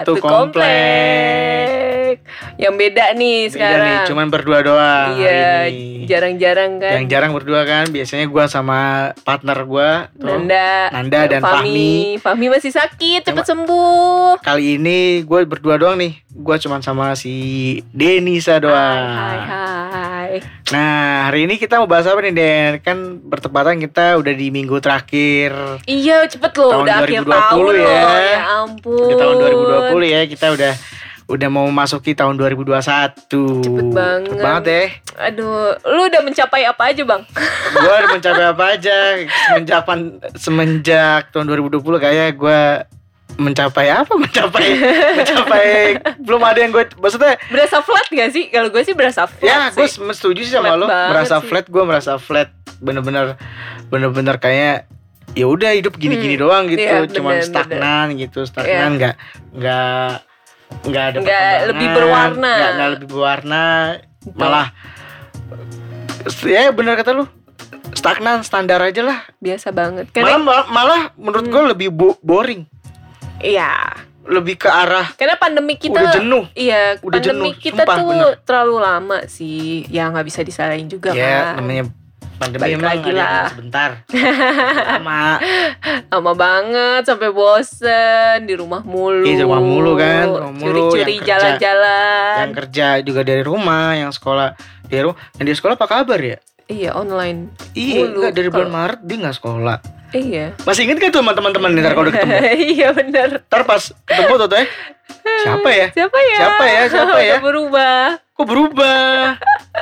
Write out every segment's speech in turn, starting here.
Satu, komplek. komplek. Yang beda nih Beda sekarang. nih, cuman berdua doang. Iya, jarang-jarang kan. Yang jarang berdua kan, biasanya gua sama partner gua tuh. Nanda, Nanda dan Fahmi. Fahmi masih sakit, cepet sembuh. Kali ini gue berdua doang nih. Gue cuman sama si Denisa doang. Hai, hai, hai. Nah, hari ini kita mau bahas apa nih, Den? Kan bertepatan kita udah di minggu terakhir. Iya, cepet loh, Tahun udah akhir 2020 tahun ya. loh. Ya ampun. Di tahun 2020 ya, kita udah udah mau masuki tahun 2021. Cepet banget. Cepet banget ya. Aduh, lu udah mencapai apa aja, Bang? gue udah mencapai apa aja semenjak semenjak tahun 2020 kayak gue mencapai apa? Mencapai mencapai belum ada yang gue maksudnya Berasa flat gak sih? Kalau gue sih berasa flat ya gue setuju sih sama Flat lo. merasa sih. flat gue merasa flat. Bener-bener bener-bener kayak ya udah hidup gini-gini Hmm, doang gitu. Iya, cuman bener, stagnan gitu stagnan nggak nggak nggak ada Nggak lebih berwarna. nggak nggak lebih berwarna. Malah ya bener kata lu. Stagnan standar aja lah. Biasa banget. malah Karena malah, malah menurut Hmm. gue lebih bo- boring iya. lebih ke arah Karena pandemi kita udah jenuh Iya, Udah pandemi jenuh, kita sumpah, tuh bener. terlalu lama sih. Ya nggak bisa disalahin juga ya kan. namanya pandemi Balik emang lagi lah. sebentar lama Lama banget sampai bosen di rumah mulu. Iya, di rumah mulu kan, di rumah mulu, Curi-curi jalan-jalan. yang kerja juga dari rumah yang sekolah dari rumah yang di sekolah apa kabar ya Iya, online. iya Mulu. enggak dari bulan Kalau- Maret dia nggak sekolah Iya. masih inget gak tuh sama teman-teman ntar kalau udah ketemu iya bener. ntar pas ketemu tuh ya siapa ya Siapa ya? Siapa ya? Siapa ya? Udah berubah. kok berubah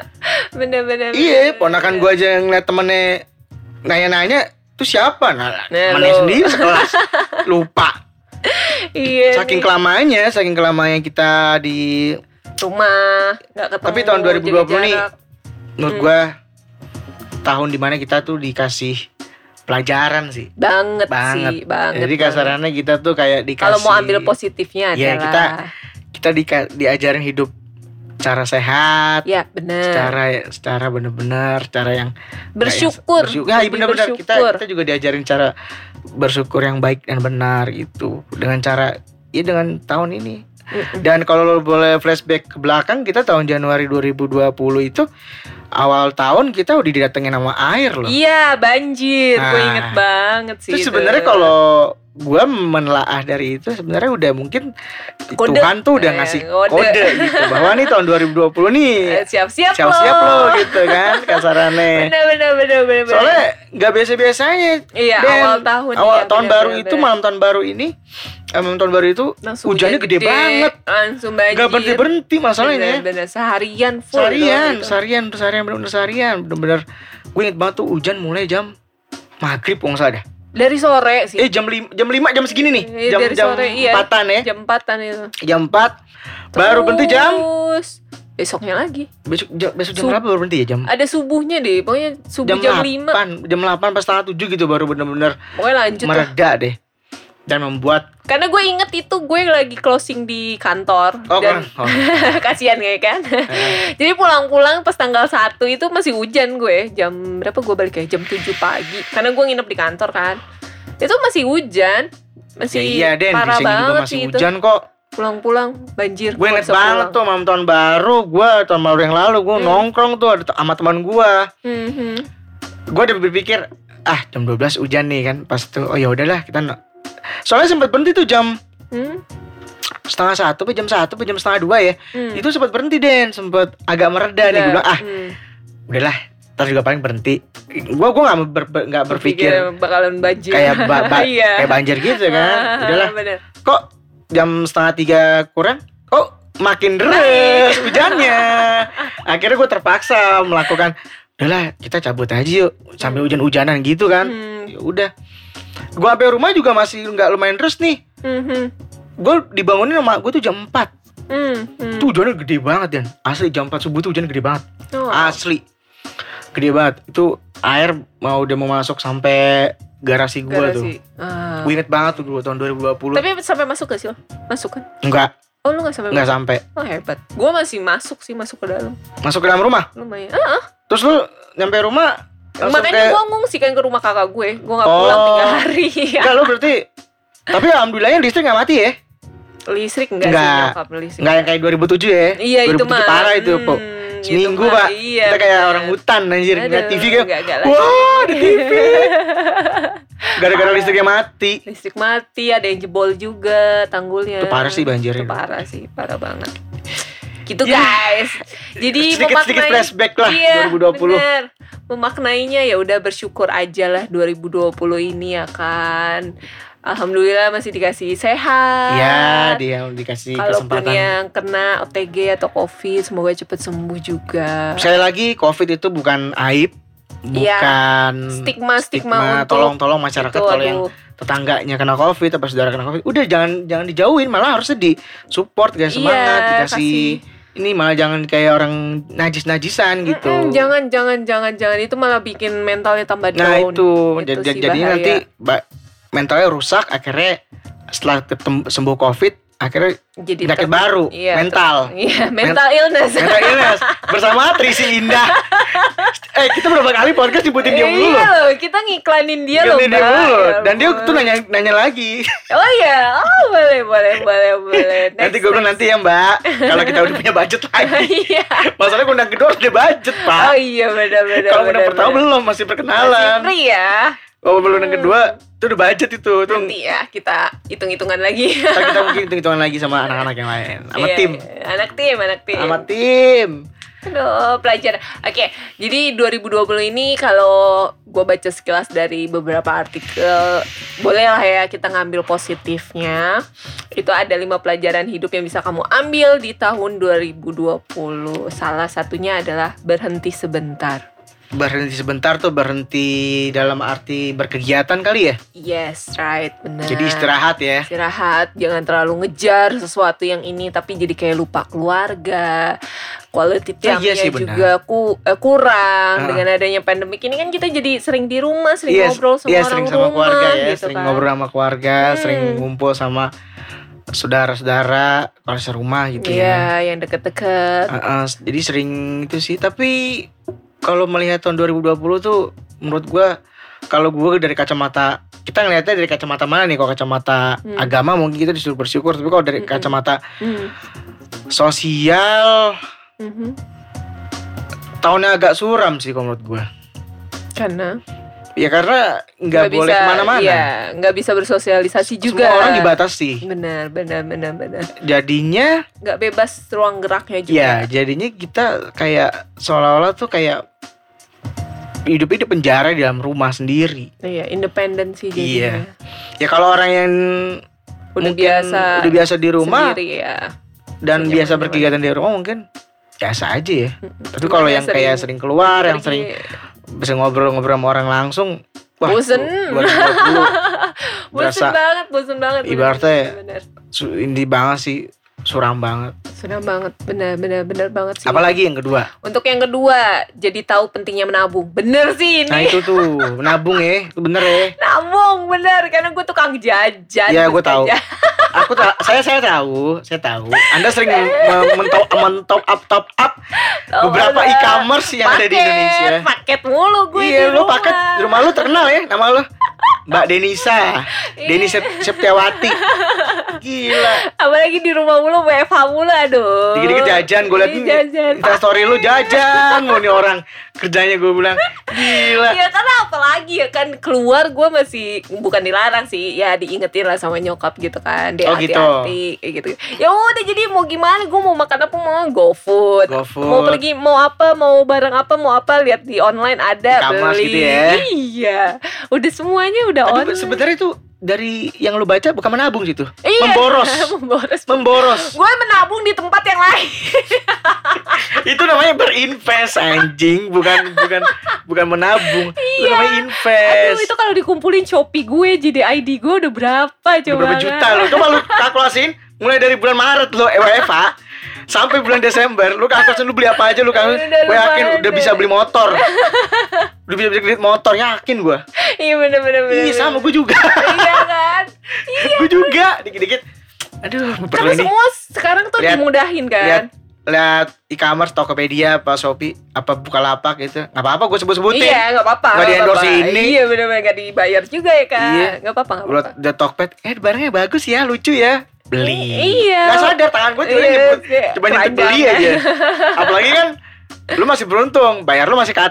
Bener-bener. iya ponakan gua aja yang ngeliat temennya nanya-nanya tuh siapa nah, Nah, temennya lu. sendiri sekelas lupa Iya. saking nih. kelamannya saking kelamannya kita di rumah nggak ketemu. Tapi tahun 2020 jaga nih, menurut Hmm. gua tahun di mana kita tuh dikasih pelajaran sih banget, banget. sih, banget. Jadi banget. kasarannya kita tuh kayak dikasih Kalau mau ambil positifnya Iya, adalah kita- kita dika- diajarin hidup cara sehat, ya benar. secara secara bener-bener, cara yang bersyukur. bersyukur. Ya, lebih bener-bener kita bersyukur. kita juga diajarin cara bersyukur yang baik dan benar gitu. Dengan cara ya dengan tahun ini. Dan kalau lo boleh flashback ke belakang, kita tahun Januari 2020 itu awal tahun kita udah didatengin sama air loh. Iya banjir, gue Nah, inget banget sih. Terus sebenarnya kalau gua menelaah dari itu sebenarnya udah mungkin Kode. Tuhan tuh udah Eh, ngasih kode. kode, gitu bahwa nih tahun 2020 nih Eh, siap-siap siap-siap lo. lo gitu kan kasarannya. Bener bener bener bener. Soalnya nggak biasa-biasanya. iya Den. awal tahun. Awal iya, tahun bener, baru bener, itu bener. malam tahun baru ini malam tahun baru itu Langsung hujannya hujan gede, banget. Langsung banjir. Nggak berhenti berhenti masalahnya. Bener, bener seharian full. Seharian, doang itu. seharian, seharian bener-bener seharian, bener-bener. Gue inget banget tuh hujan mulai jam maghrib kalau nggak salah. Dari sore sih. Eh jam lima, jam lima jam segini nih, Iya, jam dari jam sore, iya. empatan ya, Jam 4-an itu. jam empat. Baru berhenti jam. Besoknya lagi. Besok jam, besok jam Sub- berapa baru berhenti ya jam? Ada subuhnya deh, pokoknya subuh Jam, jam, 5 delapan, jam delapan pas setengah tujuh gitu baru bener-bener Pokoknya lanjut lah. mereda deh. Dan membuat Karena gue inget itu gue lagi closing di kantor oh, dan kan, oh, kasihan kayak kan. Jadi pulang-pulang pas tanggal 1 itu masih hujan gue. Jam berapa gue balik ya? Jam 7 pagi. Karena gue nginep di kantor kan. Itu masih hujan. Masih ya iya Den, di parah banget masih sih itu. hujan kok. Pulang-pulang banjir. Gue inget banget pulang. tuh malam tahun baru, gue tahun baru yang lalu gue Hmm. nongkrong tuh ada sama teman gue. Mhm. gue udah berpikir ah jam 12 hujan nih kan pas tuh oh ya udahlah kita soalnya sempat berhenti tuh jam Hmm? setengah satu jam satu jam setengah dua ya Hmm. itu sempat berhenti Den sempat agak mereda nih gue bilang ah Hmm. udahlah ntar juga paling berhenti gue gue nggak ber, ber- nggak berpikir bakalan banjir. kayak ba- ba- Iya. kayak banjir gitu kan Ah, udahlah bener. kok jam setengah tiga kurang kok makin deras hujannya akhirnya gue terpaksa melakukan udahlah kita cabut aja yuk sambil hujan-hujanan gitu kan Hmm. ya udah gua sampai rumah juga masih nggak lumayan terus nih Mhm. gue dibangunin sama gue tuh jam 4 Hmm. Hmm. tuh hujannya gede banget dan asli jam 4 subuh tuh hujan gede banget Oh. asli gede banget itu air mau udah mau masuk sampai garasi gue tuh Garasi. Ah. gue inget banget tuh dulu tahun 2020 Tapi sampai masuk gak sih lo? Masuk kan? enggak Oh lu gak sampai enggak masuk? sampai Oh hebat Gue masih masuk sih masuk ke dalam masuk ke dalam rumah Lumayan ah, ah. terus lu nyampe rumah langsung Makanya kayak gue ngungsi kan ke rumah kakak gue. Gue gak Oh. pulang tiga hari enggak lu berarti tapi alhamdulillahnya listrik nggak mati ya? Listrik enggak, Enggak. sih nyokap listrik. Enggak yang kayak 2007 ya? Iya itu 2007 mah. parah itu Hmm, po gitu pak. Iya kita kayak orang hutan anjir Aduh, TV kayak enggak, enggak wah ada TV gara-gara listriknya mati. Listrik mati Ada yang jebol juga Tanggulnya. Itu parah sih banjirnya. Itu parah sih Parah banget Gitu Ya. guys Jadi sedikit sedikit memaknai- flashback lah Iya, 2020 bener. Memaknainya ya udah bersyukur aja lah 2020 ini ya kan. Alhamdulillah masih dikasih sehat. ya dia dikasih Kalaupun kesempatan yang kena OTG atau COVID semoga cepet sembuh juga. Sekali lagi COVID itu bukan aib, Iya. bukan Stigma stigma, untuk tolong-tolong masyarakat itu, kalau yang tetangganya kena COVID atau saudara kena COVID, udah jangan jangan dijauhin, malah harusnya di support guys Iya, semangat, dikasih kasih. Ini malah jangan kayak orang najis-najisan gitu. Mm-mm, jangan jangan jangan jangan itu malah bikin mentalnya tambah down. nah itu, Itu jadi, bahaya. nanti mentalnya rusak, akhirnya setelah ketem- sembuh COVID, akhirnya jadi penyakit ter- baru, iya, mental. Iya, mental illness. Mental illness bersama Trisi Indah. eh kita berapa kali podcast nyebutin dia mulu Iya loh. kita ngiklanin dia loh, dia mulu. Ya Dan dia tuh nanya nanya lagi. Oh iya, oh boleh boleh boleh boleh. nanti gue bilang nanti ya Mbak, kalau kita udah punya budget lagi. Iya. Masalahnya undang kedua ada budget Oh Pak. iya benar benar. Kalau undang benar, pertama belum, masih Masih perkenalan. free ya. Kalau belum undang kedua, itu udah budget itu. Itu Nanti ya kita hitung-hitungan lagi. kita mungkin hitung-hitungan lagi sama anak-anak yang lain, sama Iya, tim, iya. Anak tim, anak tim. sama tim. Aduh, pelajar. Oke, jadi 2020 ini kalau gue baca sekilas dari beberapa artikel, boleh lah ya kita ngambil positifnya. Itu ada lima pelajaran hidup yang bisa kamu ambil di tahun 2020. Salah satunya adalah berhenti sebentar. Berhenti sebentar tuh berhenti dalam arti berkegiatan kali ya. Yes, right, benar. Jadi istirahat ya. istirahat jangan terlalu ngejar sesuatu yang ini tapi jadi kayak lupa keluarga quality Ya, time iya sih, juga ku, eh, kurang Ah. dengan adanya pandemik ini kan kita jadi sering di rumah sering Iya, ngobrol sama iya, orang sering sama rumah keluarga ya, gitu sering kan. ngobrol sama keluarga, Hmm. sering ngumpul sama saudara-saudara kalau serumah gitu ya. Iya, yang deket-deket. Uh, uh, jadi sering itu sih, tapi kalau melihat tahun 2020 tuh menurut gua kalau gue dari kacamata kita ngelihatnya dari kacamata mana nih? Kalau kacamata Hmm. agama mungkin kita disuruh bersyukur, tapi kalau dari Mm-mm. kacamata Hmm. sosial Mhm. tahunnya agak suram sih kalau menurut gua. Karena Ya karena nggak boleh ke mana-mana. Iya, nggak bisa bersosialisasi juga. Semua orang dibatasi. Benar, benar, benar, benar. Jadinya Nggak bebas ruang geraknya juga. Ya, jadinya kita kayak seolah-olah tuh kayak hidupnya di penjara di dalam rumah sendiri. Iya, independen sih jadinya. Ya kalau orang yang Udah biasa udah biasa di rumah sendiri ya. dan Senyaman- biasa berkegiatan di rumah mungkin biasa aja ya. Tapi kalau Gimana yang kayak sering keluar, yang sering bisa ngobrol-ngobrol sama orang langsung, wah, Bosen. tuh 2020 bosen berasa banget, bosen banget. ibaratnya bener, bener. ini banget sih, suram banget. Sudah banget, benar, benar, benar banget sih. Apalagi yang kedua. Untuk yang kedua, jadi tahu pentingnya menabung. Bener sih ini. Nah itu tuh nabung ya, itu bener ya. Nabung, bener. Karena gue tukang jajan. Iya, suka gue tahu. Aku ta- saya saya tahu, saya tahu. Anda sering men- mentop mentop up top up Tahu beberapa e-commerce yang ada di Paket, Indonesia. Paket mulu gue Iya, lu paket rumah lu terkenal ya nama lu. Mbak Denisa, Iya. Deni Sep- Septiawati. Gila. Apalagi di rumah mulu, WFH mulu, aduh. Dikit-dikit jajan, gue liat Iya, jajan. Insta story lu jajan mau nih orang kerjanya gue bilang gila. Ya karena apalagi ya kan keluar gue masih bukan dilarang sih ya diingetin lah sama nyokap gitu kan di Oh, gitu. hati kayak gitu ya udah jadi mau gimana gue mau makan apa mau GoFood GoFood. mau pergi mau apa mau barang apa mau apa lihat di online ada E-commerce beli gitu ya. iya udah semuanya udah Tapi online sebenarnya itu dari yang lu baca bukan menabung situ. Iya. Memboros. Memboros. Memboros. Gue menabung di tempat yang lain. itu namanya berinvest anjing, bukan bukan bukan menabung. Itu namanya Aduh, invest. itu kalau dikumpulin Shopee gue jadi ID gue udah berapa Udah coba? berapa juta lo? Coba lu kalkulasin mulai dari bulan Maret lo WFA sampai bulan Desember lu kalkulasin lu beli apa aja lu kan gue yakin udah bisa beli motor udah bisa beli kredit motor yakin gue Iya bener bener bener. iya sama gue juga Iya kan? gue juga dikit-dikit aduh perlu Karena ini semua sekarang tuh Lihat- dimudahin kan. lihat lihat e-commerce Tokopedia apa Shopee apa Bukalapak gitu nggak apa-apa gue sebut-sebutin Iya nggak apa-apa. Nggak di endorse ini. Iya bener-bener nggak dibayar juga ya kan. Iya. Nggak apa-apa nggak Lu apa-apa. udah Tokped eh barangnya bagus ya lucu ya beli Iya. nggak sadar tangan gue tuh Iya, nyebut coba nyebut beli aja apalagi kan lu masih beruntung bayar lu masih ke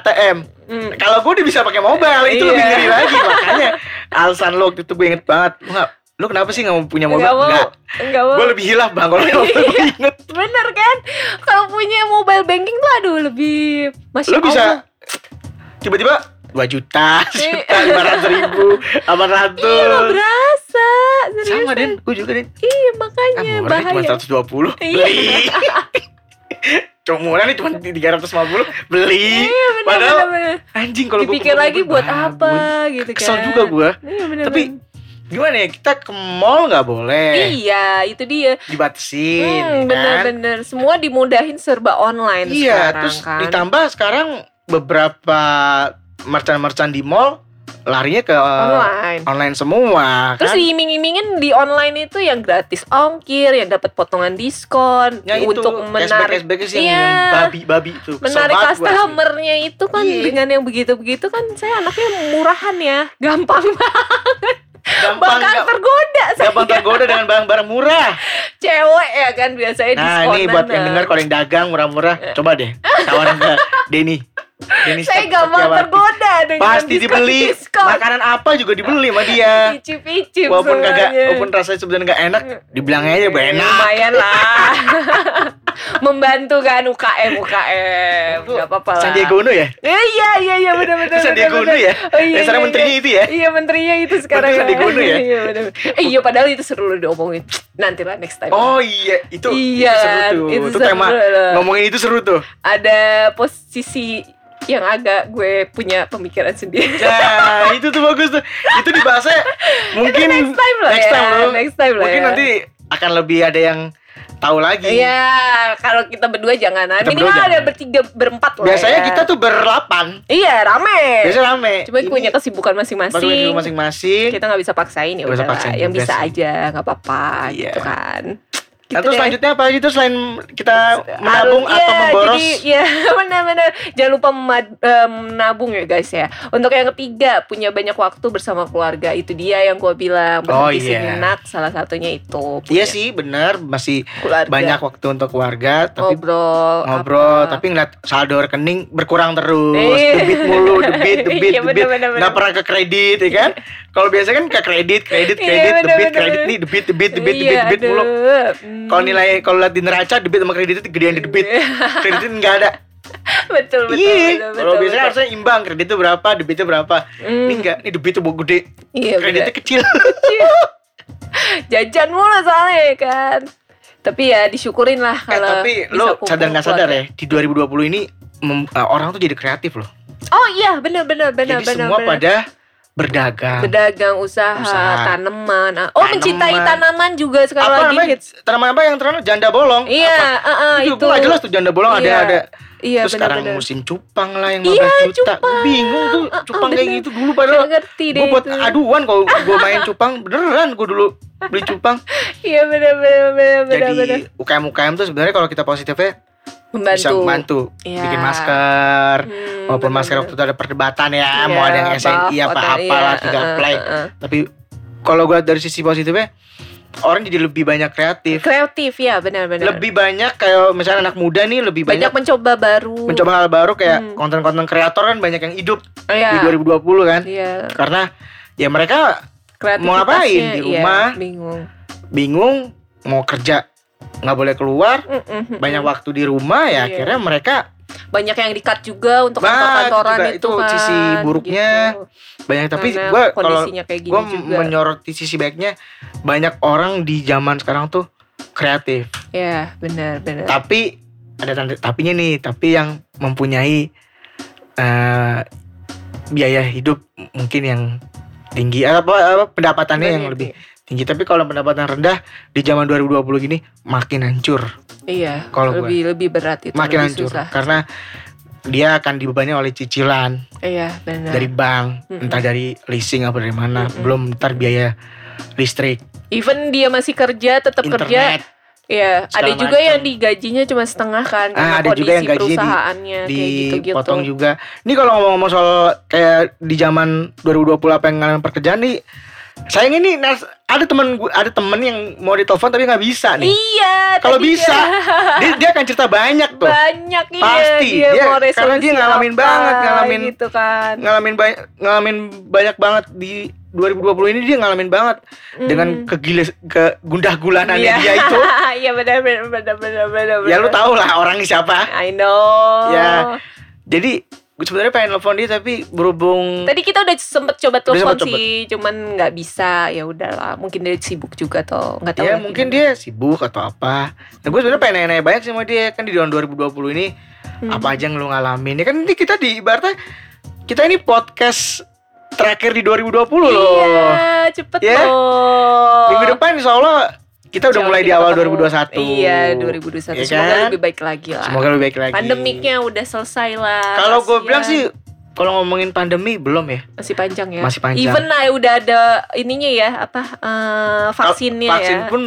Hmm. kalau gue udah bisa pakai mobile itu Iya. lebih ngeri lagi makanya alasan lo waktu itu gue inget banget nggak lu kenapa sih nggak mau punya mobil Nggak mau. nggak Nggak mau. gue lebih hilaf bang kalau gue Iya. inget Bener kan? Kalau punya mobile banking tuh aduh lebih Masya lu bisa tiba-tiba 2 juta, Iya. juta lima ratus ribu, delapan Iya nggak ratus. berasa. Serius. Sama den, gue juga den. Iya Ah, makanya murah cuma bahaya. 120 Iya. Cuma nih cuma 350 beli. Iya bener Padahal bener bener. anjing kalau Dipikir lagi buat apa gitu kan. Kesel juga gue. Iya bener Tapi gimana ya kita ke mall nggak boleh Iya, itu dia. dibatasin, Hmm, ya kan? bener-bener. Semua dimudahin serba online Iya, sekarang terus kan. ditambah sekarang beberapa merchant-merchant di mall larinya ke online. online semua Terus kan? diiming-imingin di online itu yang gratis ongkir, yang dapat potongan diskon Ya itu, untuk menarik cashback cashback sih Iya. yang babi-babi itu. Menarik customernya itu kan Iya. dengan yang begitu-begitu kan saya anaknya murahan ya, gampang banget, gampang nggak- tergoda saya. gampang tergoda dengan barang-barang murah. Cewek ya kan biasanya Nah, diskonan. ini buat yang nah. dengar kalau yang dagang murah-murah, coba deh tawaran ke Denny. Denny saya Setiawati. gampang tergoda dengan Pasti dibeli. diskon. Makanan apa juga dibeli sama dia. Icip-icip Walaupun kagak, semuanya. walaupun rasanya sebenarnya nggak enak, dibilangnya aja "Bah, enak. Lumayan lah. Membantu kan UKM UKM. Gak apa-apa lah. Sandiaga Uno ya? Eh, iya iya iya benar benar. Itu Sandiaga Uno ya? Oh, iya, sekarang iya, menterinya iya. itu ya? Iya menterinya itu sekarang. Menteri Sandiaga Uno ya? Iya benar. Eh, iya padahal itu seru loh diomongin. Nanti lah next time. Oh iya, itu, Iya, itu seru tuh. itu Itu, seru tema loh. ngomongin itu seru tuh. Ada posisi yang agak gue punya pemikiran sendiri. Nah, itu tuh bagus tuh. Itu dibahasnya mungkin next time lah next ya, loh. next time lah Mungkin ya. nanti akan lebih ada yang tahu lagi. Iya, kalau kita berdua jangan. Kita Minimal berdua ada jangan. bertiga, berempat lah. Biasanya ya. kita tuh berlapan. Iya, rame. Biasanya rame. Cuma Ini punya kesibukan masing-masing. masing-masing. Kita nggak bisa paksain ya udah. Yang bisa aja, nggak apa-apa Iya. gitu kan. Nah, Gitu terus deh. selanjutnya apa gitu selain kita menabung Harus- atau iya, memboros? Jadi, ya benar-benar jangan lupa eh, menabung ya guys ya. Untuk yang ketiga punya banyak waktu bersama keluarga itu dia yang gue bilang Oh, berhenti iya. sejenak salah satunya itu. Iya punya sih, benar masih keluarga. banyak waktu untuk keluarga, tapi ngobrol ngobrol, apa. tapi ngeliat saldo rekening berkurang terus, Iya. debit mulu, debit, debit, Iya, debit, bener, bener, nggak pernah ke kredit, ya kan? Kalau biasa kan ke kredit, kredit, Iya, kredit, bener, debit, bener, kredit bener. nih, debit, debit, debit, Iya, debit, debit mulu. Kalau nilai kalau lihat di neraca debit sama kredit itu gedean di debit, kredit itu nggak ada. betul betul Iya, betul, kalau betul, biasanya betul. harusnya imbang, kredit itu berapa, debitnya berapa. Hmm. Ini enggak, ini debit itu gede, Iya, kreditnya bener. kecil. jajan mulu soalnya ya kan tapi ya disyukurin lah Eh, kalau tapi bisa lo sadar nggak sadar ya di 2020 ini mem- eh, orang tuh jadi kreatif loh. oh iya benar benar benar jadi benar semua benar. pada berdagang. berdagang usaha, Usaha. tanaman ah, oh Tanaman. mencintai tanaman juga sekarang apa lagi namanya hits tanaman apa yang terkenal janda bolong? iya Apa? ah, ah, itu, itu jelas tuh janda bolong ada Iya, ada. iya Terus sekarang benar-benar musim cupang lah yang 15 Iya, juta. Cupang. bingung tuh cupang kayak bener. gitu dulu padahal ngerti deh gue buat itu. aduan kalau gue main cupang beneran gue dulu beli cupang. iya benar benar benar Jadi UKM UKM tuh sebenarnya kalau kita positifnya membantu bisa membantu Iya. bikin masker. Hmm, Walaupun masker benar-benar. waktu itu ada perdebatan ya, Iya, mau ada yang SNI apa apalah iya, tinggal ah, play. ah, ah. Tapi kalau gue dari sisi positifnya orang jadi lebih banyak kreatif. kreatif ya benar-benar Lebih banyak kayak misalnya anak muda nih lebih banyak banyak, mencoba baru mencoba hal baru kayak Hmm. konten-konten kreator kan banyak yang hidup Oh, iya. di 2020 kan. Iya, Karena ya mereka mau ngapain di iya, rumah? bingung bingung mau kerja nggak boleh keluar, Mm-mm. banyak waktu di rumah ya Iya. akhirnya mereka banyak yang di-cut juga untuk Nah, kantor-kantoran itu, itu kan. sisi buruknya. gitu. banyak tapi gue kalau gue menyoroti sisi baiknya banyak orang di zaman sekarang tuh kreatif Ya, benar, benar. tapi ada tanda tapinya nih tapi yang mempunyai eh, biaya hidup mungkin yang tinggi apa, apa pendapatannya yang Banyak, lebih tinggi tapi kalau pendapatan rendah di zaman 2020 gini makin hancur Iya, kalau gua. lebih lebih berat itu, makin lebih hancur susah. karena dia akan dibebani oleh cicilan Iya, benar. dari bank Mm-mm. entah dari leasing apa dari mana Mm-mm. belum ntar biaya listrik Even dia masih kerja, tetap kerja. Iya, ada juga macam. yang digajinya cuma setengah kan karena Ah, ada juga yang gajinya di- perusahaannya kayak gitu-gitu. dipotong juga. Ini kalau ngomong-ngomong soal kayak di zaman 2020 apa yang ngalamin pekerjaan nih, sayang ini Nas, ada temen gue, ada temen yang mau ditelepon tapi nggak bisa nih. Iya, Kalau bisa, dia- dia, dia akan cerita banyak tuh. banyak iya Pasti, dia, dia- mau karena dia ngalamin apa, banget, ngalamin- gitu kan. Ngalamin banyak ngalamin banyak banget di 2020 ini dia ngalamin banget dengan Hmm. kegila ke gundah gulanannya Iya. dia itu. Iya benar benar benar benar benar. ya lu tau lah orangnya siapa. I know. Ya. Jadi gue sebenarnya pengen telepon dia tapi berhubung Tadi kita udah sempet coba telepon sih, cuman nggak bisa. Ya udahlah, mungkin dia sibuk juga toh, nggak tahu. ya mungkin gimana. dia sibuk atau apa. Nah gue sebenarnya pengen nanya-nanya banyak sih sama dia kan di tahun 2020 ini Hmm. apa aja yang lu ngalamin. Ya kan ini kita di ibaratnya kita ini podcast terakhir di 2020 loh. Iya, cepet Ya. loh. Minggu depan insya Allah kita udah mulai di awal ketemu. 2021. Iya, 2021. Ya Semoga kan? lebih baik lagi lah. Semoga lebih baik lagi. Pandemiknya udah selesai lah. Kalau gue bilang sih kalau ngomongin pandemi belum ya. masih panjang ya. Masih panjang. Even lah udah ada ininya ya, apa eh, vaksinnya Vaksin ya. pun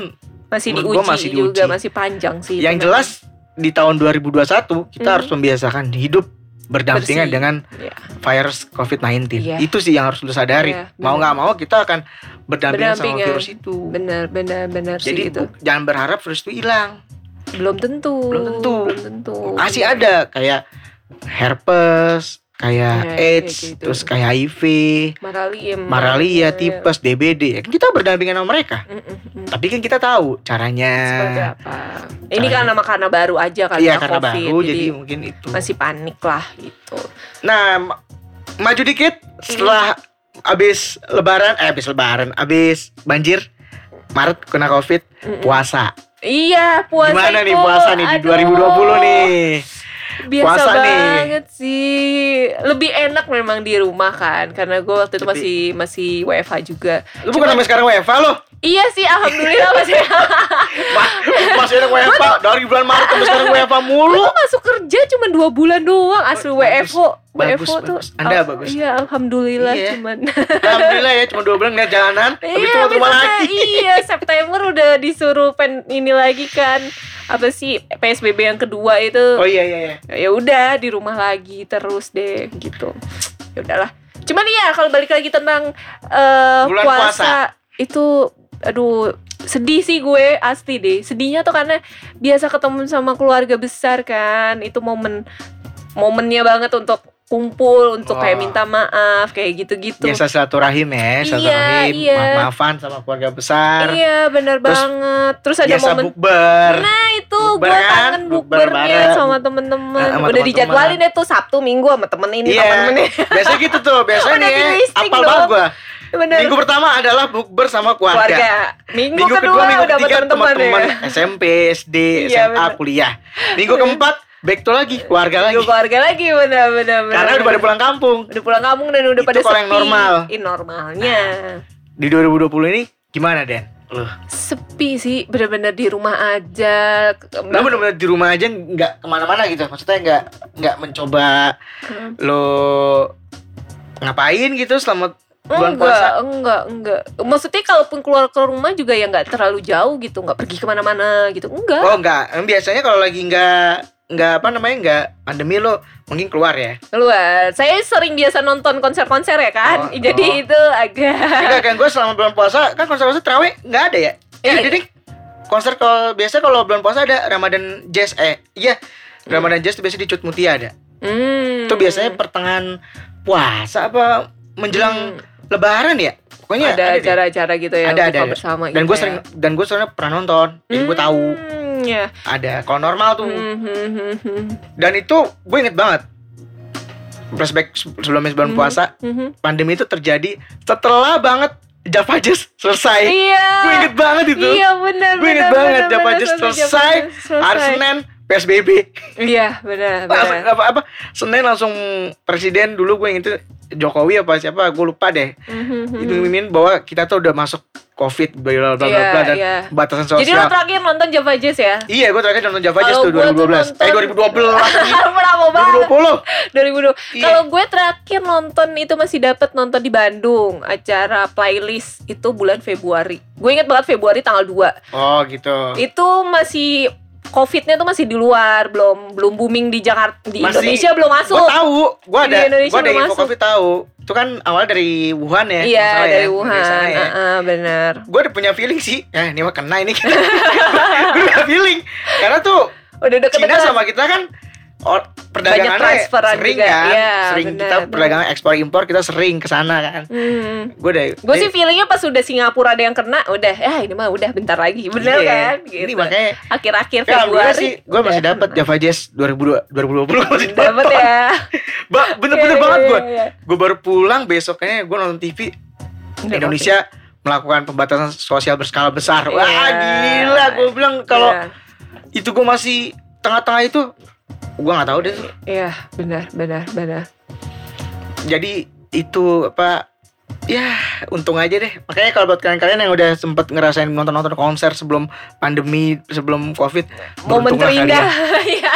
masih diuji, masih juga, diuji. masih panjang sih. yang jelas di tahun 2021 kita Hmm. harus membiasakan hidup berdampingan Bersih. dengan Iya. virus COVID-19. Iya. Itu sih yang harus lu sadari. Iya, mau nggak mau kita akan berdampingan sama Berdampingan. virus itu. Benar, benar, benar sih Jadi itu. bu- jangan berharap virus itu hilang. Belum tentu. Belum tentu. Belum tentu. Masih ada kayak herpes, kayak Iya, AIDS, kayak gitu. terus kayak HIV, Malaria, malaria, tipes, DBD. Ya, kan kita berdampingan sama mereka. Mm, mm, mm. Tapi kan kita tahu caranya. Seperti apa? Ini Caranya. karena karena baru aja karena Iya karena COVID, baru jadi, jadi mungkin itu. masih panik lah gitu. Nah, ma- maju dikit setelah abis lebaran, eh abis lebaran, abis banjir, Maret kena covid, Mm-mm. puasa. Iya, puasa Gimana nih itu, puasa nih di aduh, 2020 nih? Biasa Puasa nih. banget sih. Lebih enak memang di rumah kan, karena gue waktu itu Lebih- masih masih WFH juga. Lu bukan Cuman- sampai sekarang WFA lo? Iya sih, alhamdulillah masih. Ma- Masih ada WFA dari bulan Maret sampai sekarang WFA mulu. Gue masuk kerja cuma dua bulan doang asli Oh, bagus. WFO. Bagus, WFO tuh. bagus. Anda bagus. Iya, alhamdulillah Iya. cuman. Alhamdulillah ya cuma dua bulan nggak jalanan, habis itu Iya, mau rumah habis itu, lagi. iya September udah disuruh pen ini lagi kan apa sih PSBB yang kedua itu Oh iya iya iya. ya udah di rumah lagi terus deh gitu ya udahlah cuman ya kalau balik lagi tentang eh, Bulan puasa, puasa. itu aduh sedih sih gue asli deh sedihnya tuh karena biasa ketemu sama keluarga besar kan itu momen momennya banget untuk kumpul untuk kayak Wah. minta maaf kayak gitu-gitu Biasa silaturahim ya, Iya, silaturahim, iya. maaf-maafan sama keluarga besar. iya Terus banget terus ada Biasa momen bukber. Nah itu gue kan? kangen Bukber bukbernya sama temen-temen sama Udah dijadwalin deh tuh Sabtu Minggu sama temen ini Iya. temen ini Biasanya gitu tuh, biasanya nih. Apal banget gua. Bener Minggu pertama adalah bukber sama keluarga. keluarga Minggu, Minggu kedua, kedua, minggu ketiga teman-teman ya SMP, SD, Iya, SMA, bener. kuliah. Minggu keempat back to lagi keluarga lagi. Minggu keluarga lagi bener-bener Karena udah pada pulang kampung. Udah pulang kampung dan udah Itu pada sepi yang normal. Ih, normalnya Di 2020 ini gimana Den? Lu, Sepi sih bener-bener di rumah aja lu bener-bener di rumah aja nggak ke mana-mana gitu. Maksudnya nggak nggak mencoba Hmm. lo ngapain gitu selama bulan enggak, puasa. enggak, enggak. Maksudnya kalaupun keluar ke rumah juga ya nggak terlalu jauh gitu, nggak pergi ke mana-mana gitu, enggak. Oh enggak, biasanya kalau lagi enggak enggak apa namanya enggak pandemi lo mungkin keluar ya. Keluar. Saya sering biasa nonton konser-konser ya kan, Oh, jadi oh. itu agak. Enggak kan gue selama bulan puasa kan konser-konser terawih enggak ada ya? Eh Iya. ada deh. Konser kalau biasa kalau bulan puasa ada Ramadan Jazz eh iya Ramadan Jazz itu biasa di Cut Mutia ada. Hmm. Itu biasanya pertengahan puasa apa menjelang Hmm. Lebaran ya? Pokoknya ada acara-acara gitu ya Ada, ada, ada. bersama Dan gitu gue ya. sering dan gue soalnya pernah nonton, jadi gue tahu. Hmm, Iya. ada kalau normal tuh Hmm, hmm, hmm, hmm. dan itu gue inget banget flashback se- sebelum sebelum Mhm. puasa Mhm. pandemi itu terjadi setelah banget Java Jazz selesai Iya. gue inget banget itu Iya benar. gue inget benar, banget benar, Java Jazz selesai selesai. Senin PSBB Iya benar. Benar. apa apa Senin langsung presiden dulu gue inget itu Jokowi apa siapa gue lupa deh Mhm, itu ngumumin bahwa kita tuh udah masuk covid bla bla bla Iya, bla dan iya. batasan sosial Jadi lo terakhir nonton Java Jazz ya? iya gue terakhir nonton Java Jazz tuh gua tuh 2012 eh nonton- 2012 Bravo banget. 2020 2020. Iya. Kalau gue terakhir nonton itu masih dapat nonton di Bandung acara playlist itu bulan Februari. Gue inget banget Februari tanggal 2 oh gitu Itu masih Covid-nya tuh masih di luar, belum belum booming di Jakarta, di Masih- Indonesia belum masuk. Gue tahu, gue ada, gue ada info masuk. covid tahu. Itu kan awal dari Wuhan ya. Iya dari ya, Wuhan, ya. Heeh, benar. Gue udah punya feeling sih. Ya ini mah kena ini. gue udah feeling. Karena tuh Udah Cina deket-deket. sama kita kan or, perdagangannya transferan sering juga. kan. Iya, sering benar, kita perdagangan ekspor impor kita sering ke sana kan. Hmm. Gue udah. Gue sih feelingnya pas udah Singapura ada yang kena, udah ya ini mah udah bentar lagi, bener Iya. kan? Gitu. Ini makanya akhir-akhir Ya, Februari. sih, gue masih dapat. Java Jazz 2002, 2020 masih Dapat ya. Ba, bener-bener Iya, banget gue. iya. Gue baru pulang besoknya gue nonton TV Udah Indonesia melakukan pembatasan sosial berskala besar. Wah Iya. gila, gue bilang kalau Iya. itu gue masih tengah-tengah itu, gue nggak tahu deh. Iya, benar, benar, benar. Jadi itu apa? Ya untung aja deh. Makanya kalau buat kalian-kalian yang udah sempet ngerasain nonton-nonton konser sebelum pandemi, sebelum covid, Momen terindah. kalian. Iya.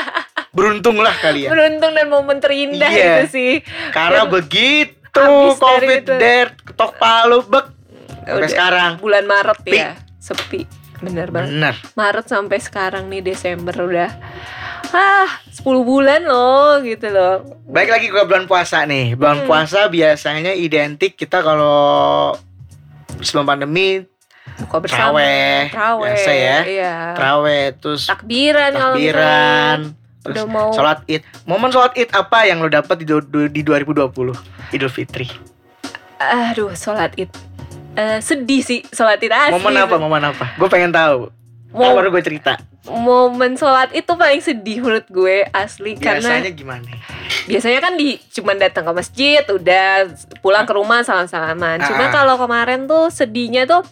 Beruntunglah kalian. Beruntung dan momen terindah Iya. itu sih. Karena Dan begitu covid itu. der ketok palu bek sampai Udah. sekarang. bulan Maret Sepi. ya, sepi. Bener banget. Bener. Maret sampai sekarang nih Desember udah ah 10 bulan loh gitu loh. Baik lagi ke bulan puasa nih. Bulan Hmm. puasa biasanya identik kita kalau sebelum pandemi Buka bersama. Traweh, Traweh. biasa ya. Iya. terawih terus Takbiran takbiran terus udah mau sholat id. Momen sholat id apa yang lo dapat di, di 2020 Idul Fitri? aduh sholat id. Eh, sedih sih sholat id asli. Momen apa? Momen apa? Gue pengen tahu. Mau- baru gue cerita. Momen sholat itu paling sedih menurut gue asli karena Biasanya gimana? biasanya kan di cuman datang ke masjid udah pulang ke rumah salam-salaman. Cuma Ah. kalau kemarin tuh sedihnya tuh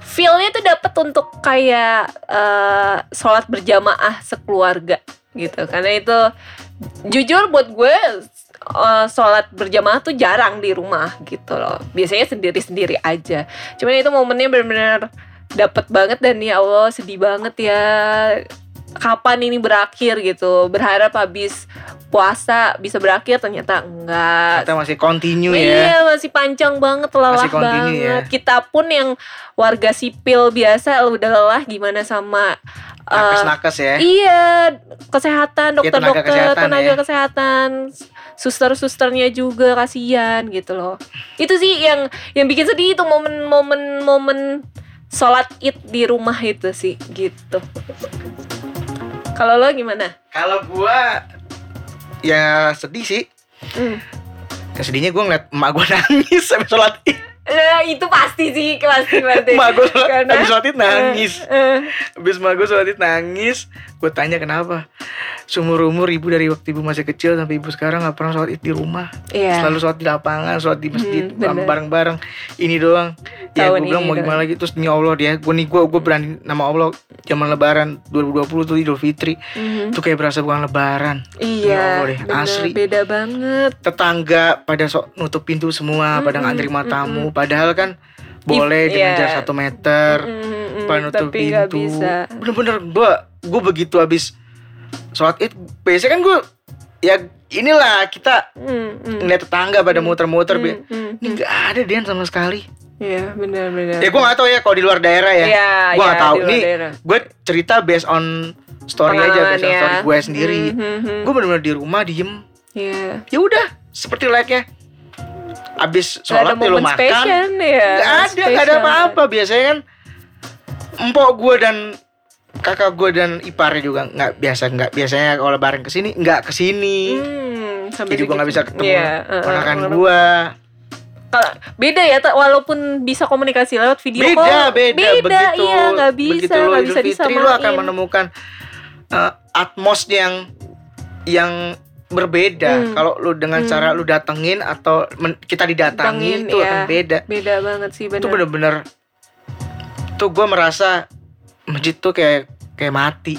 feelnya tuh dapet untuk kayak eh, sholat berjamaah sekeluarga gitu. Karena itu jujur buat gue eh, sholat berjamaah tuh jarang di rumah gitu loh. Biasanya sendiri-sendiri aja. Cuman itu momennya benar-benar dapet banget dan ya Allah sedih banget ya kapan ini berakhir gitu berharap habis puasa bisa berakhir ternyata enggak Kita masih continue ya. Iya masih panjang banget lelah Masih banget. ya. Kita pun yang warga sipil biasa udah lelah gimana sama eh, Nakes-nakes ya. Iya kesehatan Ya, tenaga dokter-dokter kesehatan tenaga ya. kesehatan suster-susternya juga kasihan gitu loh. Itu sih yang yang bikin sedih itu momen-momen momen sholat id di rumah itu sih gitu. Kalau lo gimana? Kalau gua ya sedih sih. Hmm. Ya sedihnya gue ngeliat emak gue nangis sampai sholat id. Nah, itu pasti sih pasti pasti. Emak gue sholat, Karena- habis sholat id nangis. Eh, eh. Habis emak gue sholat nangis. Gue tanya kenapa. Seumur umur ibu dari waktu ibu masih kecil sampai ibu sekarang gak pernah sholat id di rumah. Iya. Selalu sholat di lapangan, sholat di masjid, Hmm, bener. bareng-bareng. Ini doang. Ya gue bilang mau doang. gimana lagi terus ya Allah dia gue nih gue gue berani nama Allah zaman lebaran 2020 tuh Idul Fitri Mhm. itu kayak berasa bukan lebaran Iya, Allah deh, bener, asli. beda banget. tetangga pada sok nutup pintu semua pada Mm-mm, ngantri tamu mm-mm. Padahal kan boleh If- dengan iya. jarak satu meter Mm-mm, pada nutup tapi pintu bisa. bener-bener gue gue begitu habis sholat id biasanya kan gue ya inilah kita Mm-mm. ngeliat tetangga pada Mm, muter-muter Be. Mm-mm. ini nggak ada Dian sama sekali Iya, benar-benar. ya gue nggak tahu ya kalau di luar daerah ya Iya, gue tahu di luar nih gue cerita based on story aja based on ya. story gue sendiri Mhm. gue bener-bener di rumah diem Iya. ya udah seperti layaknya abis Nggak sholat ya momen makan spesial ya. Gak ada, gak ada apa-apa. Biasanya kan empok gue dan kakak gue dan iparnya juga nggak biasa nggak biasanya kalau lebaran ke sini nggak ke sini. Hmm, Dia juga nggak bisa ketemu Iya, uh, uh, ponakan uh, gue. beda ya walaupun bisa komunikasi lewat video beda call beda, begitu iya nggak bisa lo nggak bisa Fitri disamain lo akan menemukan uh, atmos yang yang berbeda Hmm. kalau lu dengan Hmm. cara lu datengin atau men- kita didatangi Datengin, itu iya. akan beda beda banget sih itu benar bener-bener tuh gue merasa masjid tuh kayak kayak mati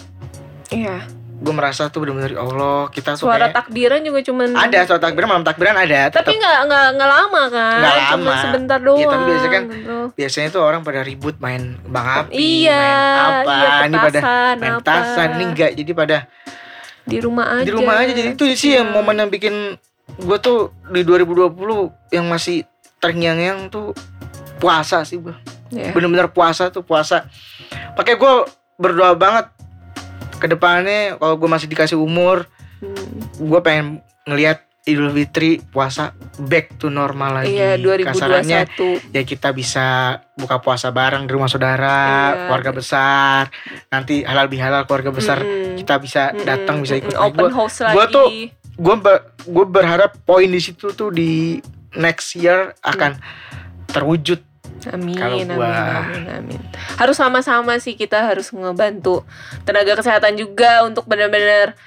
iya gue merasa tuh bener-bener ya Allah kita tuh suara kayak takbiran juga cuman ada suara takbiran malam takbiran ada tapi nggak nggak nggak lama kan Nggak lama. sebentar doang Iya, tapi biasanya kan gitu. biasanya tuh orang pada ribut main bang api iya main apa iya, ini pada petasan, main apa. tasan ini enggak jadi pada di rumah aja di rumah aja jadi itu sih yang Iya. momen yang bikin gue tuh di 2020 yang masih terngiang-ngiang tuh puasa sih gue Iya. bener-bener puasa tuh puasa pakai gue berdoa banget ke depannya kalau gue masih dikasih umur Hmm. gue pengen ngelihat Idul Fitri puasa back to normal lagi. Iya kasarannya 2021 ya kita bisa buka puasa bareng di rumah saudara Iya. keluarga besar. Nanti halal bihalal keluarga besar Mm-mm. kita bisa Mm-mm, datang bisa ikut open house lagi. gua tuh gue gue berharap poin di situ tuh di next year akan terwujud. Amin, Kalau amin, gua- amin, amin. Harus sama-sama sih kita harus ngebantu tenaga kesehatan juga untuk benar-benar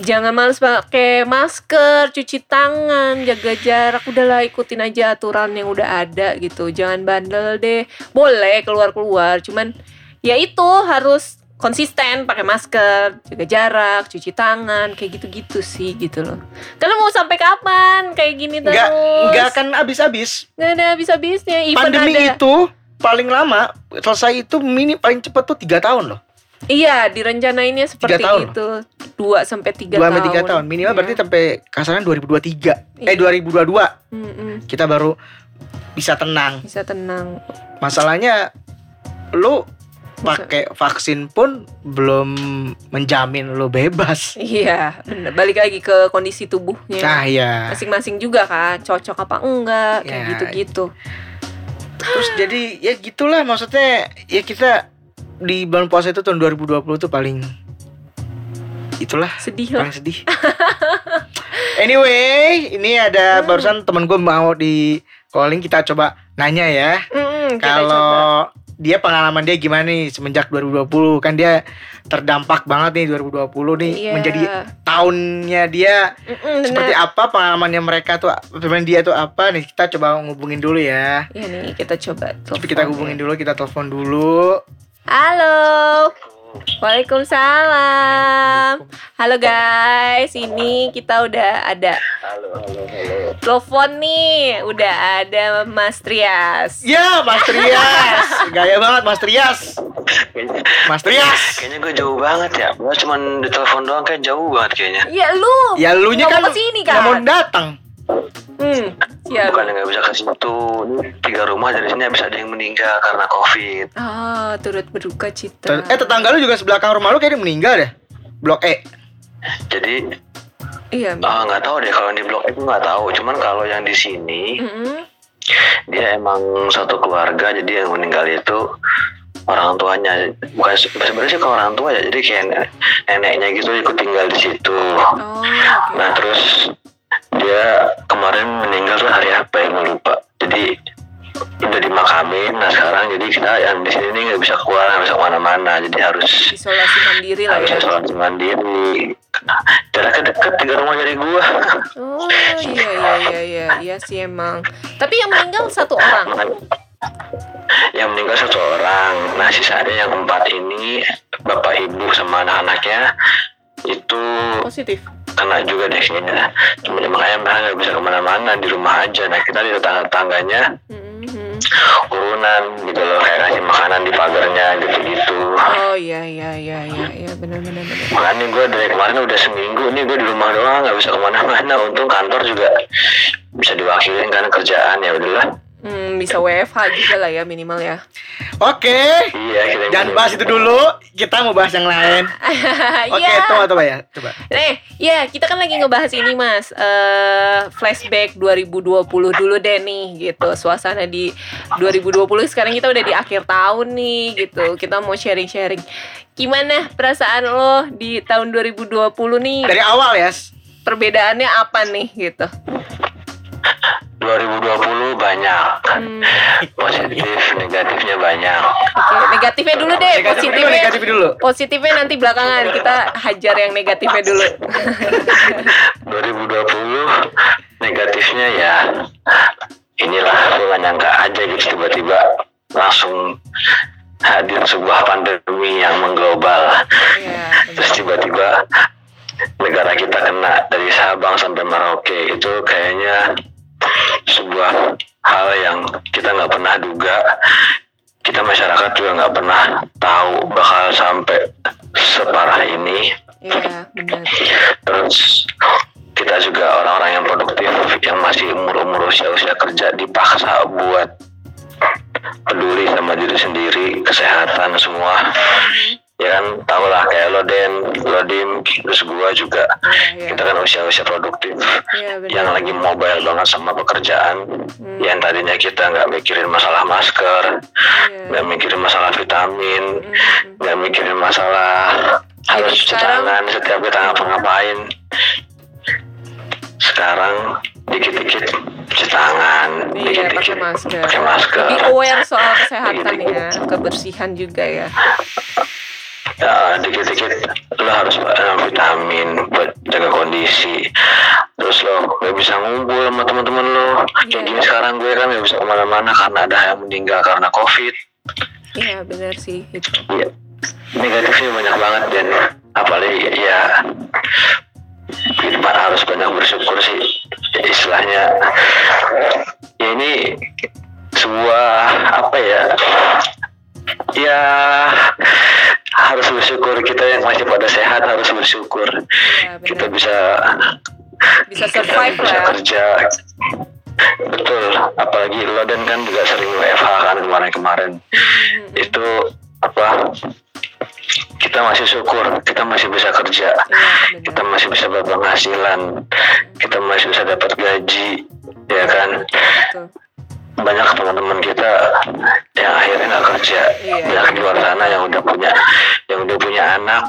jangan males pakai masker, cuci tangan, jaga jarak. Udahlah ikutin aja aturan yang udah ada gitu. Jangan bandel deh. Boleh keluar-keluar, cuman ya itu harus konsisten pakai masker, jaga jarak, cuci tangan, kayak gitu-gitu sih gitu loh. Karena mau sampai kapan kayak gini terus? nggak nggak akan habis-habis Nggak ada habis-habisnya. Pandemi ada itu paling lama selesai itu mini paling cepat tuh tiga tahun loh Iya, direncanainnya seperti tahun. itu. 2 sampai 3 dua tahun. sampai tiga tahun minimal Iya. berarti sampai kasaran 2023 eh Iya. 2022 Mm-mm, kita baru bisa tenang bisa tenang. masalahnya lu pakai vaksin pun belum menjamin lu bebas Iya, bener. Balik lagi ke kondisi tubuhnya. nah ya Masing-masing juga kan, cocok apa enggak, kayak Ya. gitu-gitu. terus jadi ya gitulah maksudnya ya kita di bulan puasa itu tahun 2020 tuh paling itulah Sedih lah. paling sedih anyway ini ada Hmm. barusan temen gue mau di calling kita coba nanya ya coba. kalau dia pengalaman dia gimana nih semenjak 2020 kan dia terdampak banget nih 2020 nih Iya. menjadi tahunnya dia Mm-mm, seperti bener. apa pengalamannya mereka tuh pengalaman dia tuh apa nih kita coba ngubungin dulu ya Iya nih, kita coba tapi kita hubungin ya. dulu kita telepon dulu Halo. Waalaikumsalam. Halo guys, ini kita udah ada telepon nih, udah ada Mas Trias. ya Mas Trias gaya banget Mas Trias Mas Trias Kayaknya gue jauh banget ya. Gue cuma di telepon doang kayak jauh banget kayaknya. Ya lu. ya lu nya kan mau ke sini nggak mau kan? datang Hmm, siap. Bukan nggak bisa ke situ. Tiga rumah dari sini bisa ada yang meninggal karena covid. Ah, turut berduka cita. Eh tetangga lu juga sebelah belakang rumah lu kayaknya meninggal deh blok E Jadi Iya. Ah, nggak tahu deh kalau di blok itu nggak tahu. Cuman kalau yang di sini Mm-mm. dia emang satu keluarga. Jadi yang meninggal itu orang tuanya bukan sebenarnya sih ke orang tua ya jadi kayak ne- neneknya gitu ikut tinggal di situ Oh, oke. nah terus dia kemarin meninggal tuh hari apa ya gue lupa jadi udah dimakamin nah sekarang jadi kita yang di sini nggak bisa keluar nggak bisa ke mana-mana jadi harus Isolasi mandiri lah harus ya. isolasi mandiri jaraknya deket tiga rumah dari gua Oh, iya iya iya iya, iya sih emang. Tapi yang meninggal satu orang. yang meninggal satu orang nah sisanya yang empat ini bapak ibu sama anak-anaknya itu Positif. Kena juga deh kayaknya. Cuma makanya mereka nggak bisa ke mana-mana di rumah aja. Nah kita di tetangga-tetangganya Mhm. urunan gitu loh kayak ngasih makanan di pagarnya gitu-gitu. Oh iya iya iya iya iya benar benar benar. makanya gue dari kemarin udah seminggu nih gue di rumah doang nggak bisa ke mana-mana. Untung kantor juga bisa diwakilin kan kerjaan ya udahlah Hmm, bisa WFH juga lah ya minimal ya. oke. Iya kita jangan bahas itu dulu. Kita mau bahas yang lain. Oke Iya. tunggu coba ya coba. Nih, ya kita kan lagi ngebahas ini mas. Eh Flashback 2020 dulu deh nih gitu. Suasana di 2020 sekarang kita udah di akhir tahun nih gitu. Kita mau sharing-sharing. Gimana perasaan lo di tahun 2020 nih? Dari awal ya Perbedaannya apa nih gitu 2020 banyak Hmm, positif negatifnya banyak Oke, negatifnya dulu deh, Negatif dulu, positifnya. negatif dulu. Positifnya nanti belakangan kita hajar yang negatifnya dulu. 2020 negatifnya ya inilah gue gak nyangka aja gitu tiba-tiba langsung hadir sebuah pandemi yang mengglobal Iya, terus tiba-tiba negara kita kena dari Sabang sampai Merauke itu kayaknya sebuah hal yang kita nggak pernah duga. Kita masyarakat juga nggak pernah tahu bakal sampai separah ini. Iya, benar. terus kita juga orang-orang yang produktif yang masih umur-umur usia-usia kerja dipaksa buat peduli sama diri sendiri kesehatan semua ya kan tau lah kayak lo Den, lo Dim, terus gua juga Iya, iya. kita kan usia-usia produktif Iya, yang lagi mobile banget sama pekerjaan Hmm. yang tadinya kita nggak mikirin masalah masker Iya. nggak mikirin masalah vitamin Hmm, hmm. nggak mikirin masalah harus cuci tangan setiap kita ngapa-ngapain sekarang dikit-dikit cuci tangan Iya, pakai dikit-dikit masker. pakai masker Lebih aware soal kesehatan ya, kebersihan juga ya. Ya dikit-dikit. Lo harus minum vitamin buat jaga kondisi. Terus lo gak bisa ngumpul sama teman-teman lo. Kayak Iya. gini sekarang gue kan gak bisa ke mana-mana karena ada yang meninggal karena covid. Iya, benar sih itu. Iya, negatifnya banyak banget dan. Apalagi ya kita harus banyak bersyukur sih. Istilahnya ya ini sebuah apa ya ya harus bersyukur kita yang masih pada sehat harus bersyukur. Iya, kita bisa Bisa kita survive bisa lah. kerja. Betul apalagi lo dan kan juga sering WFH kan kemarin-kemarin. Hmm, itu apa? Kita masih syukur kita masih bisa kerja. Iya, kita masih bisa berpenghasilan kita masih bisa dapat gaji ya kan? Betul. Banyak teman-teman kita yang akhirnya nggak kerja. Iya. banyak di luar sana yang udah punya yang udah punya anak.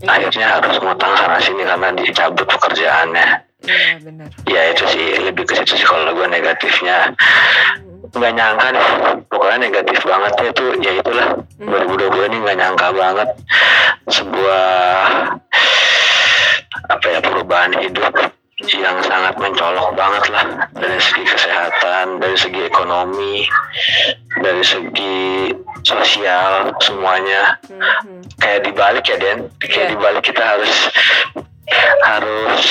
Iya. akhirnya harus ngutang sana sini karena dicabut pekerjaannya. Iya, benar. ya itu sih. Lebih ke situ sih kalau gue negatifnya. Hmm, nggak nyangka deh pokoknya negatif banget ya itu. Ya itulah. Hmm. 2020 ini nggak nyangka banget. Sebuah apa ya perubahan hidup yang sangat mencolok banget lah. Dari segi kesehatan dari segi ekonomi dari segi sosial semuanya. Hmm, hmm. kayak dibalik ya Den? Kayak Iya. dibalik kita harus harus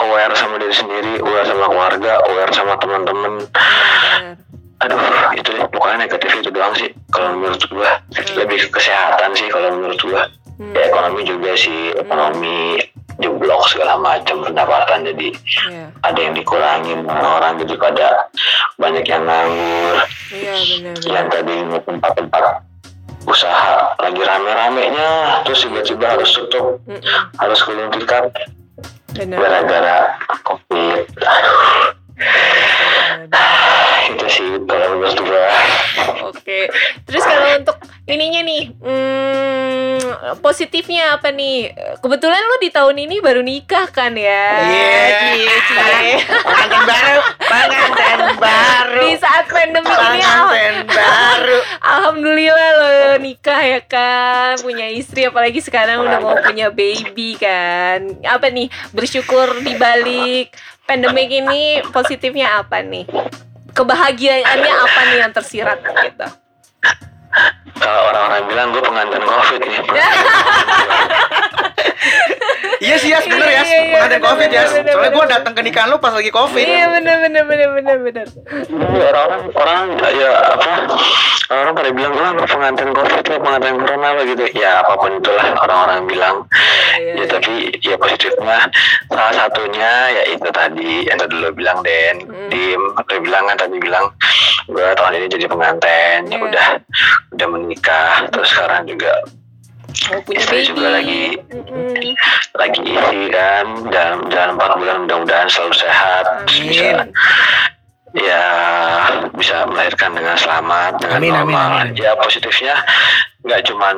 aware sama diri sendiri aware sama keluarga aware sama teman-teman. Benar. aduh itu deh. Pokoknya negatif itu doang sih kalau menurut gua. Lebih ke kesehatan sih kalau menurut gua. Hmm, ya ekonomi juga sih ekonomi jeblok segala macam pendapatan. Jadi Iya, ada yang dikurangin orang jadi pada banyak yang nganggur. Iya benar yang tadi tempat-tempat usaha lagi rame-ramenya terus tiba-tiba harus tutup Hmm, hmm. harus gulung tikar. Gara-gara covid. Aduh Benar. itu sih kalau menurut gua. Oke, terus kalau untuk ininya nih, hmm, positifnya apa nih? Kebetulan lo di tahun ini baru nikah kan ya? Iya. Cie. Pengantin baru, pengantin baru, Di saat pandemi ini, pengantin baru. alhamdulillah lo nikah ya kan, punya istri, apalagi sekarang udah mau punya baby kan. Apa nih? Bersyukur di balik pandemik ini positifnya apa nih? Kebahagiaannya apa nih yang tersirat gitu? Kalau orang-orang bilang gue pengantin covid nih Iya sih ya, bener ya, Iya, iya, iya, pengantin covid ya. Soalnya gue datang ke nikahan lu pas lagi covid. Iya bener bener bener bener bener. Iya, orang orang ya apa orang pada bilang lu pengantin covid lo pengantin corona apa gitu. Ya apa pun itulah orang-orang bilang. Ya tapi ya positifnya salah satunya ya itu tadi. Yang tadi lo bilang Den Hmm. Dim lo bilang kan tadi bilang gue tahun ini jadi pengantin. Ya udah udah menikah. Terus sekarang juga Mau punya istri baby. juga lagi Mm-mm. lagi isi kan dalam dalam empat bulan mudah-mudahan selalu sehat Amin. bisa ya bisa melahirkan dengan selamat dengan Amin, amin, normal amin. ya positifnya nggak cuman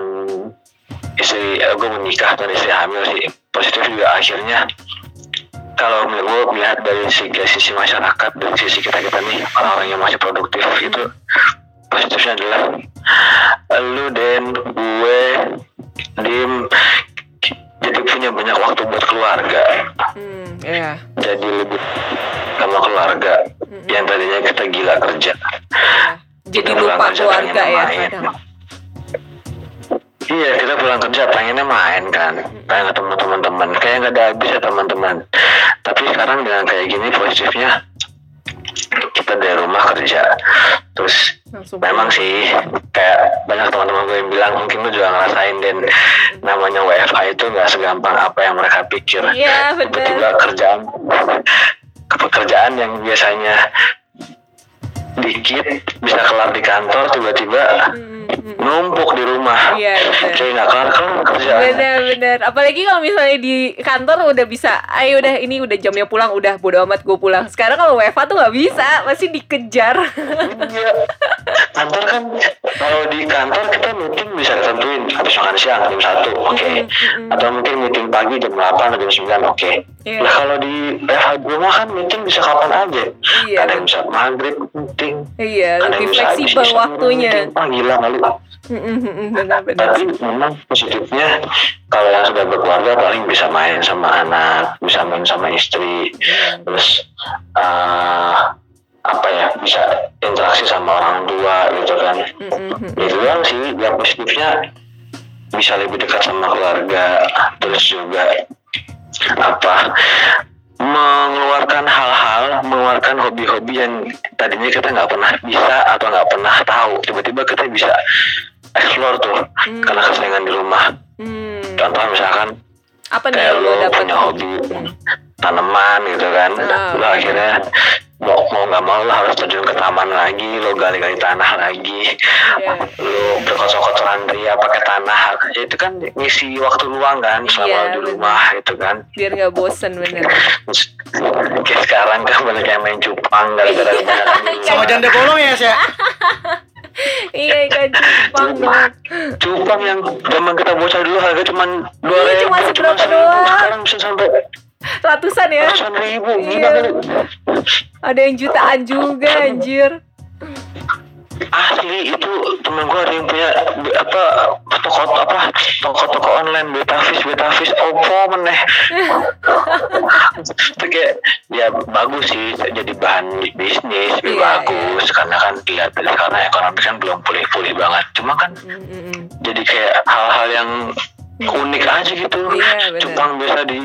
istri eh, gue menikah dan istri hamil sih positif juga akhirnya kalau gue melihat dari sisi, sisi masyarakat dari sisi kita kita nih orang-orang yang masih produktif itu positifnya adalah lu dan gue dim jadi punya banyak waktu buat keluarga. Hmm, iya. jadi lebih sama keluarga. Mm-mm. yang tadinya kita gila kerja. Jadi Kita lupa keluarga ya main. kadang. Iya kita pulang kerja pengennya main kan. Pengen ketemu teman-teman. Kayak nggak ada habis ya teman-teman. Tapi sekarang dengan kayak gini positifnya Kita dari rumah kerja Terus Langsung memang sih Kayak banyak teman-teman gue yang bilang Mungkin lu juga ngerasain Dan namanya WFH itu nggak segampang apa yang mereka pikir Iya Tiba-tiba benar. kerjaan Pekerjaan yang biasanya Dikit Bisa kelar di kantor Tiba-tiba Hmm, hmm. numpuk di rumah Iya benar. Kayak nggak kelar kerjaan Bener bener. Apalagi kalau misalnya di kantor udah bisa, ayo udah ini udah jamnya pulang, udah bodo amat gue pulang. Sekarang kalau WFA tuh nggak bisa, masih dikejar. Iya. Kantor kan kalau di kantor kita meeting bisa tentuin habis makan siang jam satu, oke. Mm, mm. Atau mungkin meeting pagi jam 8 atau jam 9, oke. Iya. Nah kalau di WFH di rumah kan meeting bisa kapan aja. Iya. Ada yang bisa maghrib meeting. Iya, yang lebih bisa fleksibel isya waktunya. meeting. Ah gila kali. Benar-benar. Tapi memang positifnya kalau yang sudah berkeluarga paling bisa main sama anak, bisa main sama istri, terus eh, apa ya bisa interaksi sama orang tua gitu kan. itu doang sih yang positifnya bisa lebih dekat sama keluarga terus juga apa? Mengeluarkan hal-hal mengeluarkan hobi-hobi yang tadinya kita nggak pernah bisa atau nggak pernah tahu. Tiba-tiba kita bisa explore tuh Hmm. karena kesenangan di rumah. Hmm. contoh misalkan Apa nih kayak lo punya hobi tanaman gitu kan. Lo akhirnya mau mau nggak mau lo harus terjun ke taman lagi lo gali-gali tanah lagi Iya. lu berkotor-kotoran ria pakai tanah itu kan ngisi waktu luang kan selama Iya, di rumah itu kan Biar nggak bosen bener. Kayak sekarang kan banyak yang main cupang gara-gara kebanyakan Sama janda bolong ya, Sya? iya ikan cupang dong. cupang yang zaman kita bocah dulu harga cuma dua Iya, ribu cuma seberapa doang. sekarang bisa sampai Ratusan ya. ratusan ribu Iya. Ada yang jutaan juga anjir. asli itu temen gue ada yang punya apa toko apa toko-toko online betavis betavis opo meneh itu kayak ya bagus sih jadi bahan bisnis Iya, lebih bagus karena kan dari karena ekonomi kan belum pulih-pulih banget cuma kan Mm, mm, mm. jadi kayak hal-hal yang unik aja gitu Iya, bener. cupang biasa di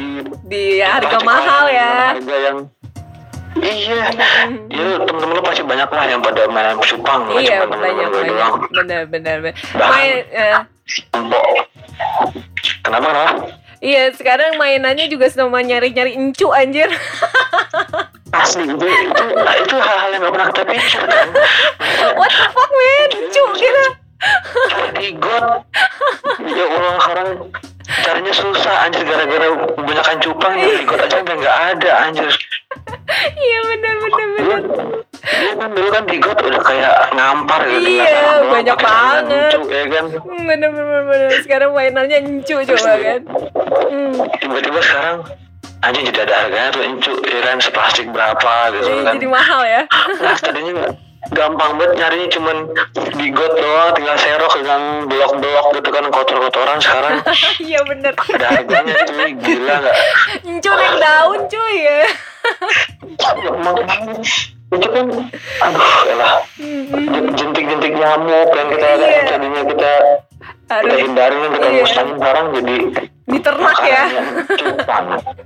Di harga mahal ya. harga yang iya Mm. ya temen-temen pasti banyak lah yang pada main cupang Iya temen-temen banyak gue banyak. doang benar. benar. Bahan. Main, eh, Empok. Kenapa kenapa? iya sekarang mainannya juga sama nyari-nyari encu anjir. Asli itu itu, itu hal-hal yang gak pernah kita pikir kan. What the fuck man? Encu gitu. Got. Ya Allah sekarang caranya susah anjir gara-gara kebanyakan cupang ya got aja udah nggak ada anjir. Iya benar benar benar. Iya kan dulu kan di got udah kayak ngampar gitu. Iya, banyak banget. lucu, ya kan. Bener bener bener. Sekarang mainannya encu coba kan. Hmm. Tiba-tiba sekarang anjir jadi ada harganya tuh encu ya kan seplastik berapa gitu Iya, kan. jadi mahal ya. Nah, tadinya gampang banget nyarinya cuman di got doang tinggal serok dengan blok-blok gitu kan kotor-kotoran sekarang. Iya bener. ada harganya cuy. Gila nggak? Encu naik daun cuy ya. emang itu kan aduh elah. Jentik-jentik nyamuk yang kita yang tadinya kita kita Harus hindarin yang kita Iya. mustahil sekarang jadi diternak ya.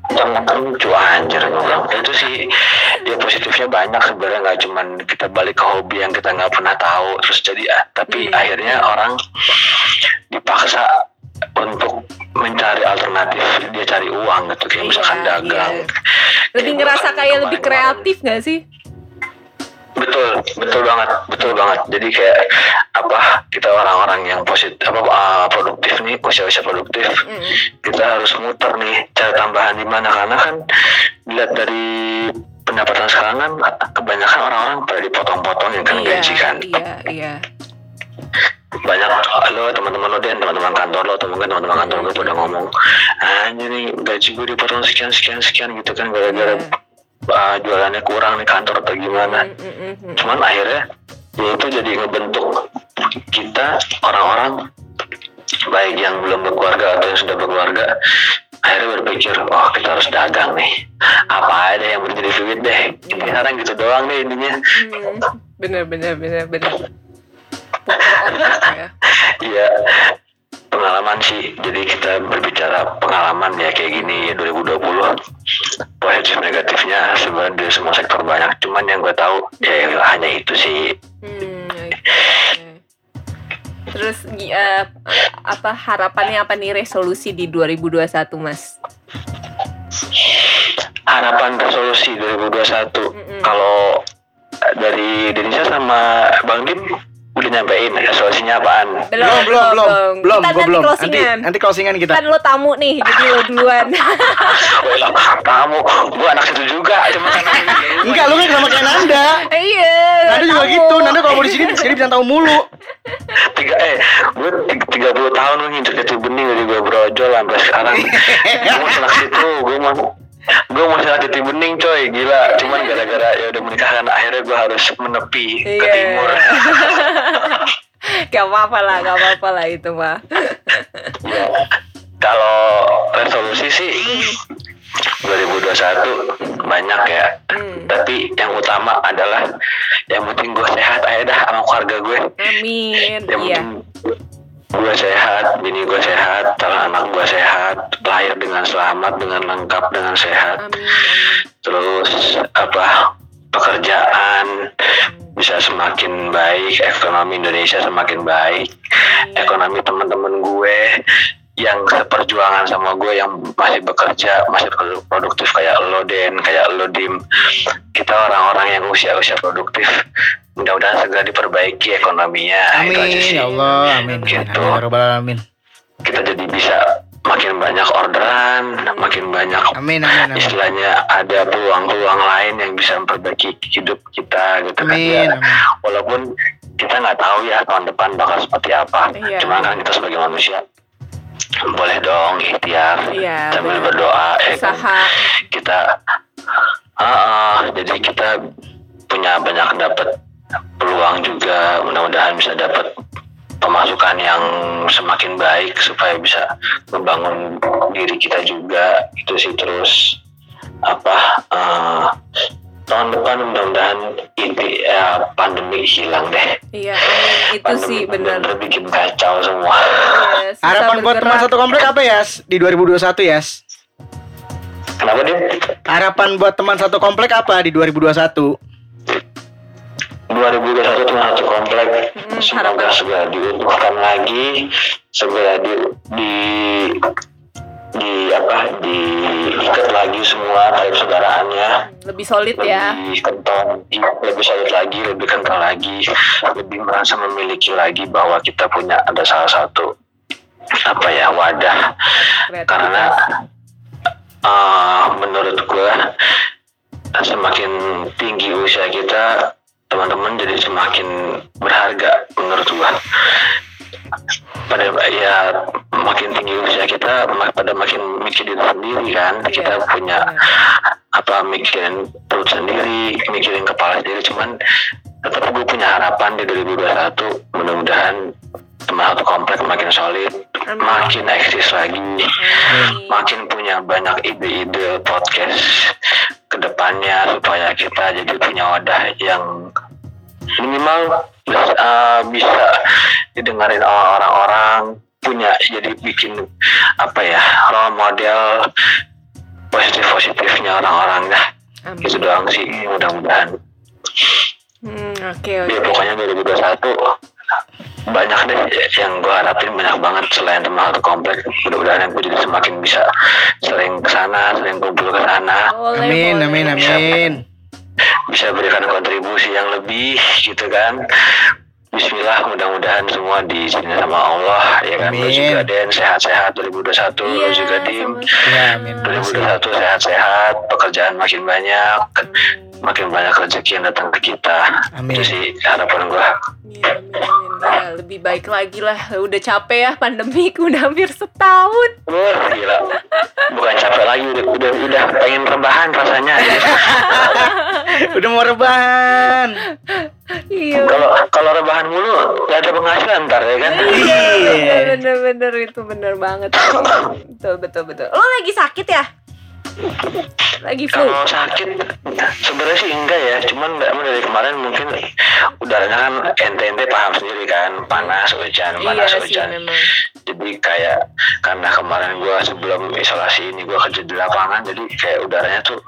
ternak lucu anjir bilang. itu sih dia positifnya banyak sebenarnya nggak cuman kita balik ke hobi yang kita nggak pernah tahu terus jadi ah, tapi Hmm. akhirnya orang dipaksa untuk mencari alternatif dia cari uang gitu kayak Iya, misalkan dagang iya. Lebih ngerasa kayak lebih kreatif gak sih? betul betul banget betul banget jadi kayak apa kita orang-orang yang positif apa uh, produktif nih usia-usia produktif Mm. kita harus muter nih cari tambahan di mana karena kan dilihat dari pendapatan sekarang kan kebanyakan orang-orang pada dipotong-potong yang kan Iya, gaji kan iya, iya. banyak lo teman-teman lo dan teman-teman kantor lo atau mungkin teman-teman kantor gue pada ngomong anjir nih gaji gue dipotong sekian sekian sekian gitu kan gara-gara uh, jualannya kurang nih kantor atau gimana mm, mm. cuman akhirnya ya itu jadi ngebentuk kita orang-orang baik yang belum berkeluarga atau yang sudah berkeluarga akhirnya berpikir oh kita harus dagang nih. Apa ada yang menjadi duit deh. Ini sekarang gitu doang deh intinya. Hmm, bener bener bener bener. Otak ya. Iya pengalaman sih. Jadi kita berbicara pengalaman ya kayak gini ya 2020 positif negatifnya sebenarnya di semua sektor banyak. Cuman yang gue tahu ya hanya itu sih. Hmm, oke. terus eh, apa harapannya apa nih resolusi di 2021 mas? Harapan resolusi 2021 Mm-mm. kalau dari Indonesia sama Bang Dim udah nyampein resolusinya apaan Belum, belum, belum, belum, Kita gua nanti belum. Nanti, closingan. nanti closingan kita. kan lo tamu nih jadi lo duluan Wah, kamu gua anak situ juga cuma kan Enggak, lu kan sama kayak Nanda. iya Nanda juga tamu. gitu. Nanda kalau mau di sini, sini bisa tahu mulu. tiga eh gue tiga puluh tahun lu nginjek jati bening dari gue brojol sampai sekarang gue mau anak situ gue mau gue mau anak jati bening coy gila cuman gara-gara ya udah menikah kan akhirnya gue harus menepi ke Iya. timur Gak apa-apa lah, gak apa-apa lah itu mah. Ya, kalau resolusi sih 2021 banyak ya Hmm. tapi yang utama adalah yang penting gue sehat aja dah sama keluarga gue Amin. yang Iya. penting gue sehat bini gue sehat calon anak gue sehat lahir dengan selamat dengan lengkap dengan sehat Amin. amin. terus apa pekerjaan bisa semakin baik ekonomi Indonesia semakin baik ekonomi teman-teman gue yang seperjuangan sama gue yang masih bekerja masih produ- produktif kayak lo Den kayak lo Dim kita orang-orang yang usia-usia produktif mudah-mudahan segera diperbaiki ekonominya itu aja Amin, sih ya Allah. Amin. Amin. Gitu. Amin. ya kita jadi bisa makin banyak orderan makin banyak Amin, amin, amin. istilahnya ada peluang-peluang lain yang bisa memperbaiki hidup kita gitu kan Amin, ya. amin. walaupun kita nggak tahu ya tahun depan bakal seperti apa Iya. cuma kan kita sebagai manusia boleh dong ikhtiar Iya, sambil benar. berdoa eh. Usaha. kita Ah, ah, jadi kita punya banyak dapat peluang juga mudah-mudahan bisa dapat pemasukan yang semakin baik supaya bisa membangun diri kita juga itu sih terus apa eh, tahun depan mudah-mudahan ini ya, pandemi hilang deh Iya, amin. Itu pandemi sih benar. bener bikin kacau semua Iya, susah Harapan buat teman satu komplek apa ya di 2021 ya? kenapa dia Harapan buat teman satu komplek apa di 2021? 2021 cuma satu komplek Hmm, semoga harapan. segera diuntuhkan lagi segera di di di apa diikat lagi semua tali persaudaranya Lebih solid ya. lebih kental lebih solid lagi lebih kental lagi. Lebih merasa memiliki lagi bahwa kita punya ada salah satu apa ya wadah. Karena uh, menurut gue semakin tinggi usia kita teman-teman jadi semakin berharga menurut gue pada ya makin tinggi usia kita pada makin mikir diri sendiri kan Iya, kita punya iya. apa mikirin perut sendiri mikirin kepala sendiri cuman tetap gue punya harapan di 2021 mudah-mudahan teman satu komplek makin solid Amin. makin eksis lagi Amin. makin punya banyak ide-ide podcast ke depannya supaya kita jadi punya wadah yang minimal uh, bisa didengarin orang-orang punya jadi bikin apa ya role model positif positifnya orang-orang dah Amin. itu doang sih mudah-mudahan Hmm, Oke, ya oke. pokoknya 2021 banyak deh yang gue harapin banyak banget selain teman satu komplek mudah-mudahan gue jadi semakin bisa sering ke sana sering kumpul ke sana Boleh, Amin, boleh. amin, amin. Bisa berikan kontribusi yang lebih gitu kan Bismillah mudah-mudahan semua diizinin sama Allah ya kan lu Amin. juga Den sehat-sehat 2021 Iya, lu juga Dim. Ya, amin. 2021 sehat-sehat pekerjaan makin banyak makin banyak rezeki yang datang ke kita Amin. itu sih harapan gua Amin, amin, amin. Ya, Ya lebih baik lagi lah. Udah capek ya pandemi, udah hampir setahun. Wah, gila. Bukan capek lagi, udah udah, udah pengen rebahan rasanya. Udah mau rebahan. Iya. Kalau kalau rebahan mulu gak ada penghasilan ntar ya kan. Iya. Bener bener itu bener banget. Betul betul betul. Lo lagi sakit ya? Lagi flu. Kalau sakit sebenarnya sih enggak ya, cuman dari kemarin mungkin udaranya kan ente-ente paham sendiri kan, panas hujan, Iya panas sih hujan. memang. Jadi kayak karena kemarin gua sebelum isolasi ini gua kerja di lapangan, jadi kayak udaranya tuh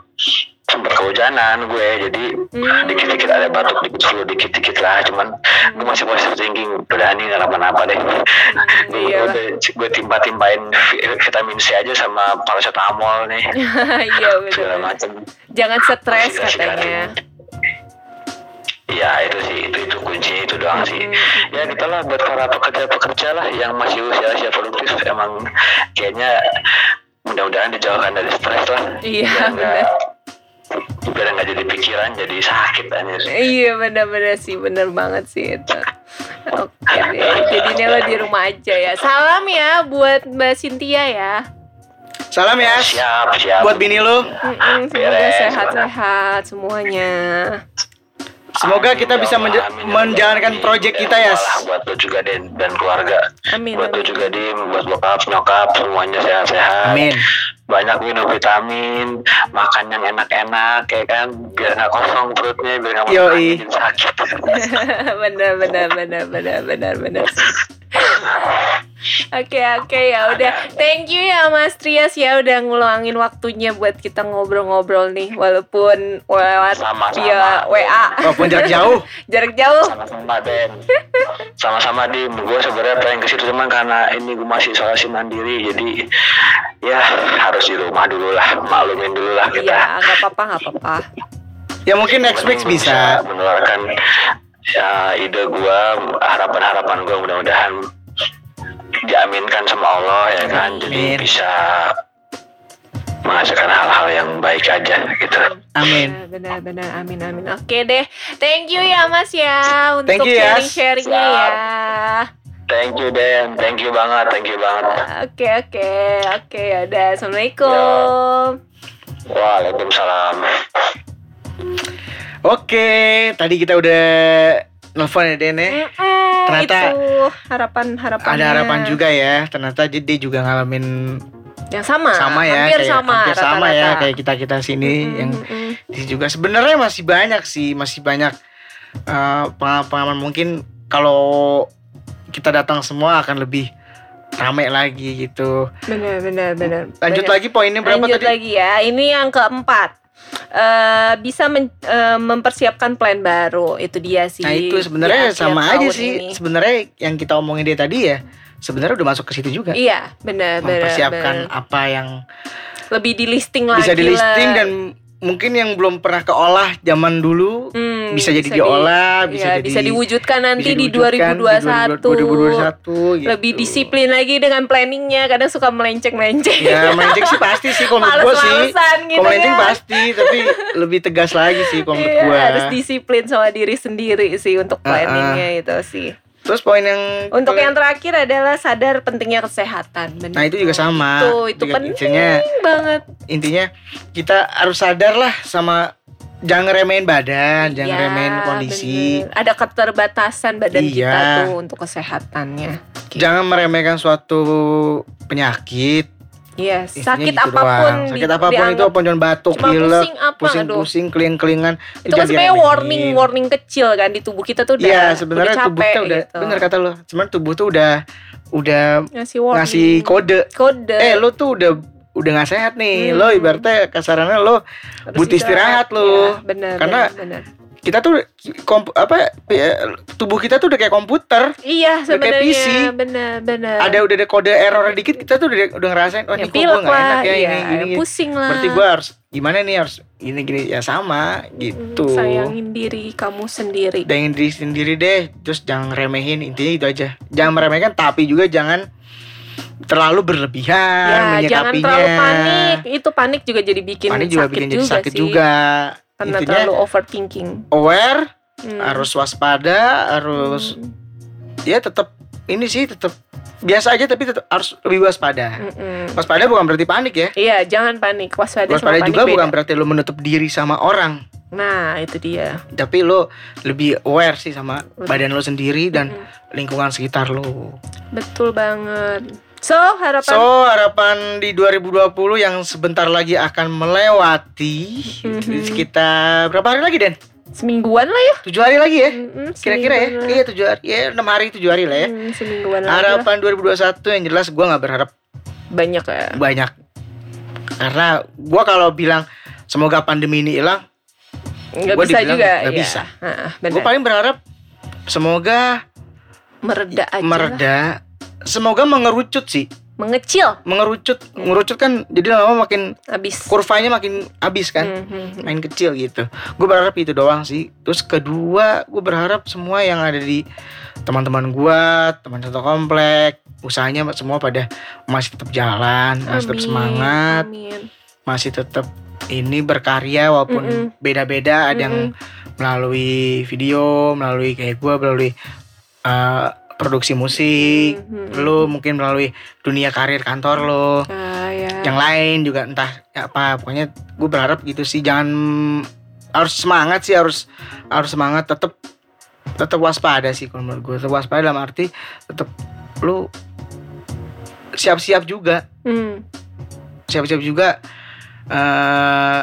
sempat kehujanan gue jadi Hmm. dikit-dikit ada batuk dikit flu dikit-dikit lah cuman gue masih positive thinking udah nih nggak apa-apa deh gue Iya. udah gue timpa-timpain vi- vitamin C aja sama paracetamol nih Iya betul. macam Jangan stres katanya. Iya itu sih itu itu kuncinya itu doang sih. Hmm. Ya gitulah buat para pekerja-pekerja lah yang masih usia-usia produktif emang kayaknya mudah-mudahan dijauhkan dari stres lah. Iya, Biar biar nggak jadi pikiran jadi sakit anjir. Iya benar-benar sih benar banget sih itu. Oke deh, jadinya lo di rumah aja ya. Salam ya buat Mbak Cynthia ya. Salam ya. Siap siap. Buat bini lu. Mm-mm, semoga sehat-sehat semuanya. Semoga kita Amin, bisa ya menja- amin, ya menjalankan project Dan kita ya. Buat lo juga dan, dan keluarga. Amin. buat lo amin. juga dim, buat bokap nyokap semuanya sehat-sehat. Amin. Banyak minum vitamin, makan yang enak-enak, ya kan, biar nggak kosong perutnya, biar nggak Yoi. makan jadi sakit. benar benar benar benar benar. Oke oke ya udah thank you ya Mas Trias ya udah ngulangin waktunya buat kita ngobrol-ngobrol nih walaupun lewat Sama-sama. via WA Walaupun jarak jauh. jarak jauh. Sama-sama Den, sama-sama dim. Gue sebenarnya pengen ke situ cuman karena ini gue masih isolasi mandiri, jadi ya harus di rumah dulu lah, maklumin dulu lah kita. Iya nggak apa-apa nggak apa-apa. Ya mungkin next week bisa. menularkan ya, ide gue, harapan-harapan gue mudah-mudahan diaminkan sama Allah ya kan, jadi Amin. bisa menghasilkan hal-hal yang baik aja gitu. Amin. Benar-benar amin amin. Oke deh. Thank you ya Mas ya untuk ya. sharing-sharingnya ya. Thank you Den, thank you banget, thank you banget. Oke oke oke ya udah. Assalamualaikum. Waalaikumsalam. Oke, tadi kita udah nelfon ya Den ya. Mm-mm, Ternyata itu harapan harapannya. Ada harapan juga ya. Ternyata dia juga ngalamin Yang sama. sama ya, Hampir kayak, sama. hampir sama ya kayak kita kita sini Mm-mm, yang mm-mm. di juga sebenarnya masih banyak sih, masih banyak eh, pengalaman mungkin kalau kita datang semua akan lebih rame lagi gitu. Benar benar benar. Lanjut Banyak. lagi poinnya berapa Lanjut tadi? lagi ya. Ini yang keempat. Eh bisa men- eh, mempersiapkan plan baru itu dia sih. Nah itu sebenarnya sama aja sih. Sebenarnya yang kita omongin dia tadi ya, sebenarnya udah masuk ke situ juga. Iya, benar. Mempersiapkan benar. apa yang lebih di listing lagi. bisa di listing lah. dan mungkin yang belum pernah keolah zaman dulu Hmm, bisa jadi di- diolah, bisa iya, jadi bisa diwujudkan nanti bisa di diwujudkan 2021. 2021 gitu. Lebih disiplin lagi dengan planningnya. Kadang suka melenceng-melenceng. Ya melenceng sih pasti sih kalau menurut gue sih. Gitu melenceng ya. pasti, tapi lebih tegas lagi sih kalau menurut Iya, gue. harus disiplin sama diri sendiri sih untuk Ah, ah. planningnya itu sih. Terus poin yang Untuk yang terakhir adalah sadar pentingnya kesehatan. Benar. Nah, itu juga sama. Itu itu Juga penting intinya- banget. intinya kita harus sadar lah sama jangan remehin badan, jangan Iya, remehin kondisi. bener. Ada keterbatasan badan kita Iya. tuh untuk kesehatannya. Gitu. Jangan meremehkan suatu penyakit. Iya, Intinya sakit gitu apa pun doang. di- Sakit apa pun itu cuma batuk, cuma pilek, pusing apa, aduh. pusing-pusing, keling-kelingan. itu kan sebenarnya warning warning kecil kan di tubuh kita tuh udah Iya, sebenarnya udah tubuh kita udah gitu. bener kata lo. Sebenarnya tubuh tuh udah udah ngasih warning ngasih kode. kode Eh, lo tuh udah udah gak sehat nih. Hmm. Lo ibaratnya kasarannya lo Harus butuh istirahat lo. Iya, bener, Karena bener, bener. Kita tuh komp apa ya, tubuh kita tuh udah kayak komputer. iya udah kayak sebenarnya PC. bener bener Ada udah ada kode error dikit kita tuh udah, udah ngerasain oh ya, ini kok gue pilek gak lah enak ya iya, ini gini, gini. pusing lah Berarti gue harus gimana nih harus gini gini ya sama gitu. Hmm, sayangin diri kamu sendiri Sayangin diri sendiri deh. Terus jangan remehin intinya itu aja. Jangan meremehkan tapi juga jangan terlalu berlebihan ya jangan menyikapinya. terlalu panik itu panik juga jadi bikin Panik juga sakit bikin jadi juga sakit sih juga. Karena Intinya terlalu overthinking aware, Hmm. harus waspada, harus Hmm. ya tetap ini sih tetap biasa aja tapi tetap harus lebih waspada. Mm-mm. Waspada bukan berarti panik ya. Iya, jangan panik. Waspada sama Waspada panik juga beda. bukan berarti lo menutup diri sama orang, Nah, itu dia. tapi lo lebih aware sih sama Betul. badan lo sendiri dan Mm-mm. lingkungan sekitar lo. Betul banget. So, harapan So harapan di 2020 yang sebentar lagi akan melewati Mhm. sekitar berapa hari lagi Den? semingguan lah ya. Tujuh hari lagi ya? Mm-mm, Kira-kira ya? lah. Iya tujuh hari, ya enam hari tujuh hari lah ya. Hmm, semingguan lah. Harapan 2021 yang jelas gue nggak berharap banyak ya. banyak karena gue kalau bilang semoga pandemi ini hilang, Nggak Gua bisa juga. nggak iya. bisa. Gue paling berharap semoga mereda aja. lah. Semoga mengerucut sih, Mengecil mengerucut, mengerucut kan jadi lama makin habis. kurvanya makin habis kan. Hmm, hmm, hmm. main kecil gitu. Gue berharap itu doang sih. Terus kedua, gue berharap semua yang ada di teman-teman gue, teman satu komplek, usahanya semua pada masih tetap jalan, masih tetap Amin, semangat, Amin. masih tetap ini berkarya walaupun Mm-mm. beda-beda. Ada yang melalui video, melalui kayak gue, melalui uh, produksi musik. Mhm. Lo mungkin melalui dunia karir kantor lo Ah, ya. yang lain juga entah ya apa pokoknya gue berharap gitu sih jangan harus semangat sih harus harus semangat tetap tetap waspada sih kalau menurut gue tetap waspada dalam arti tetap lu siap-siap juga Hmm. siap-siap juga eh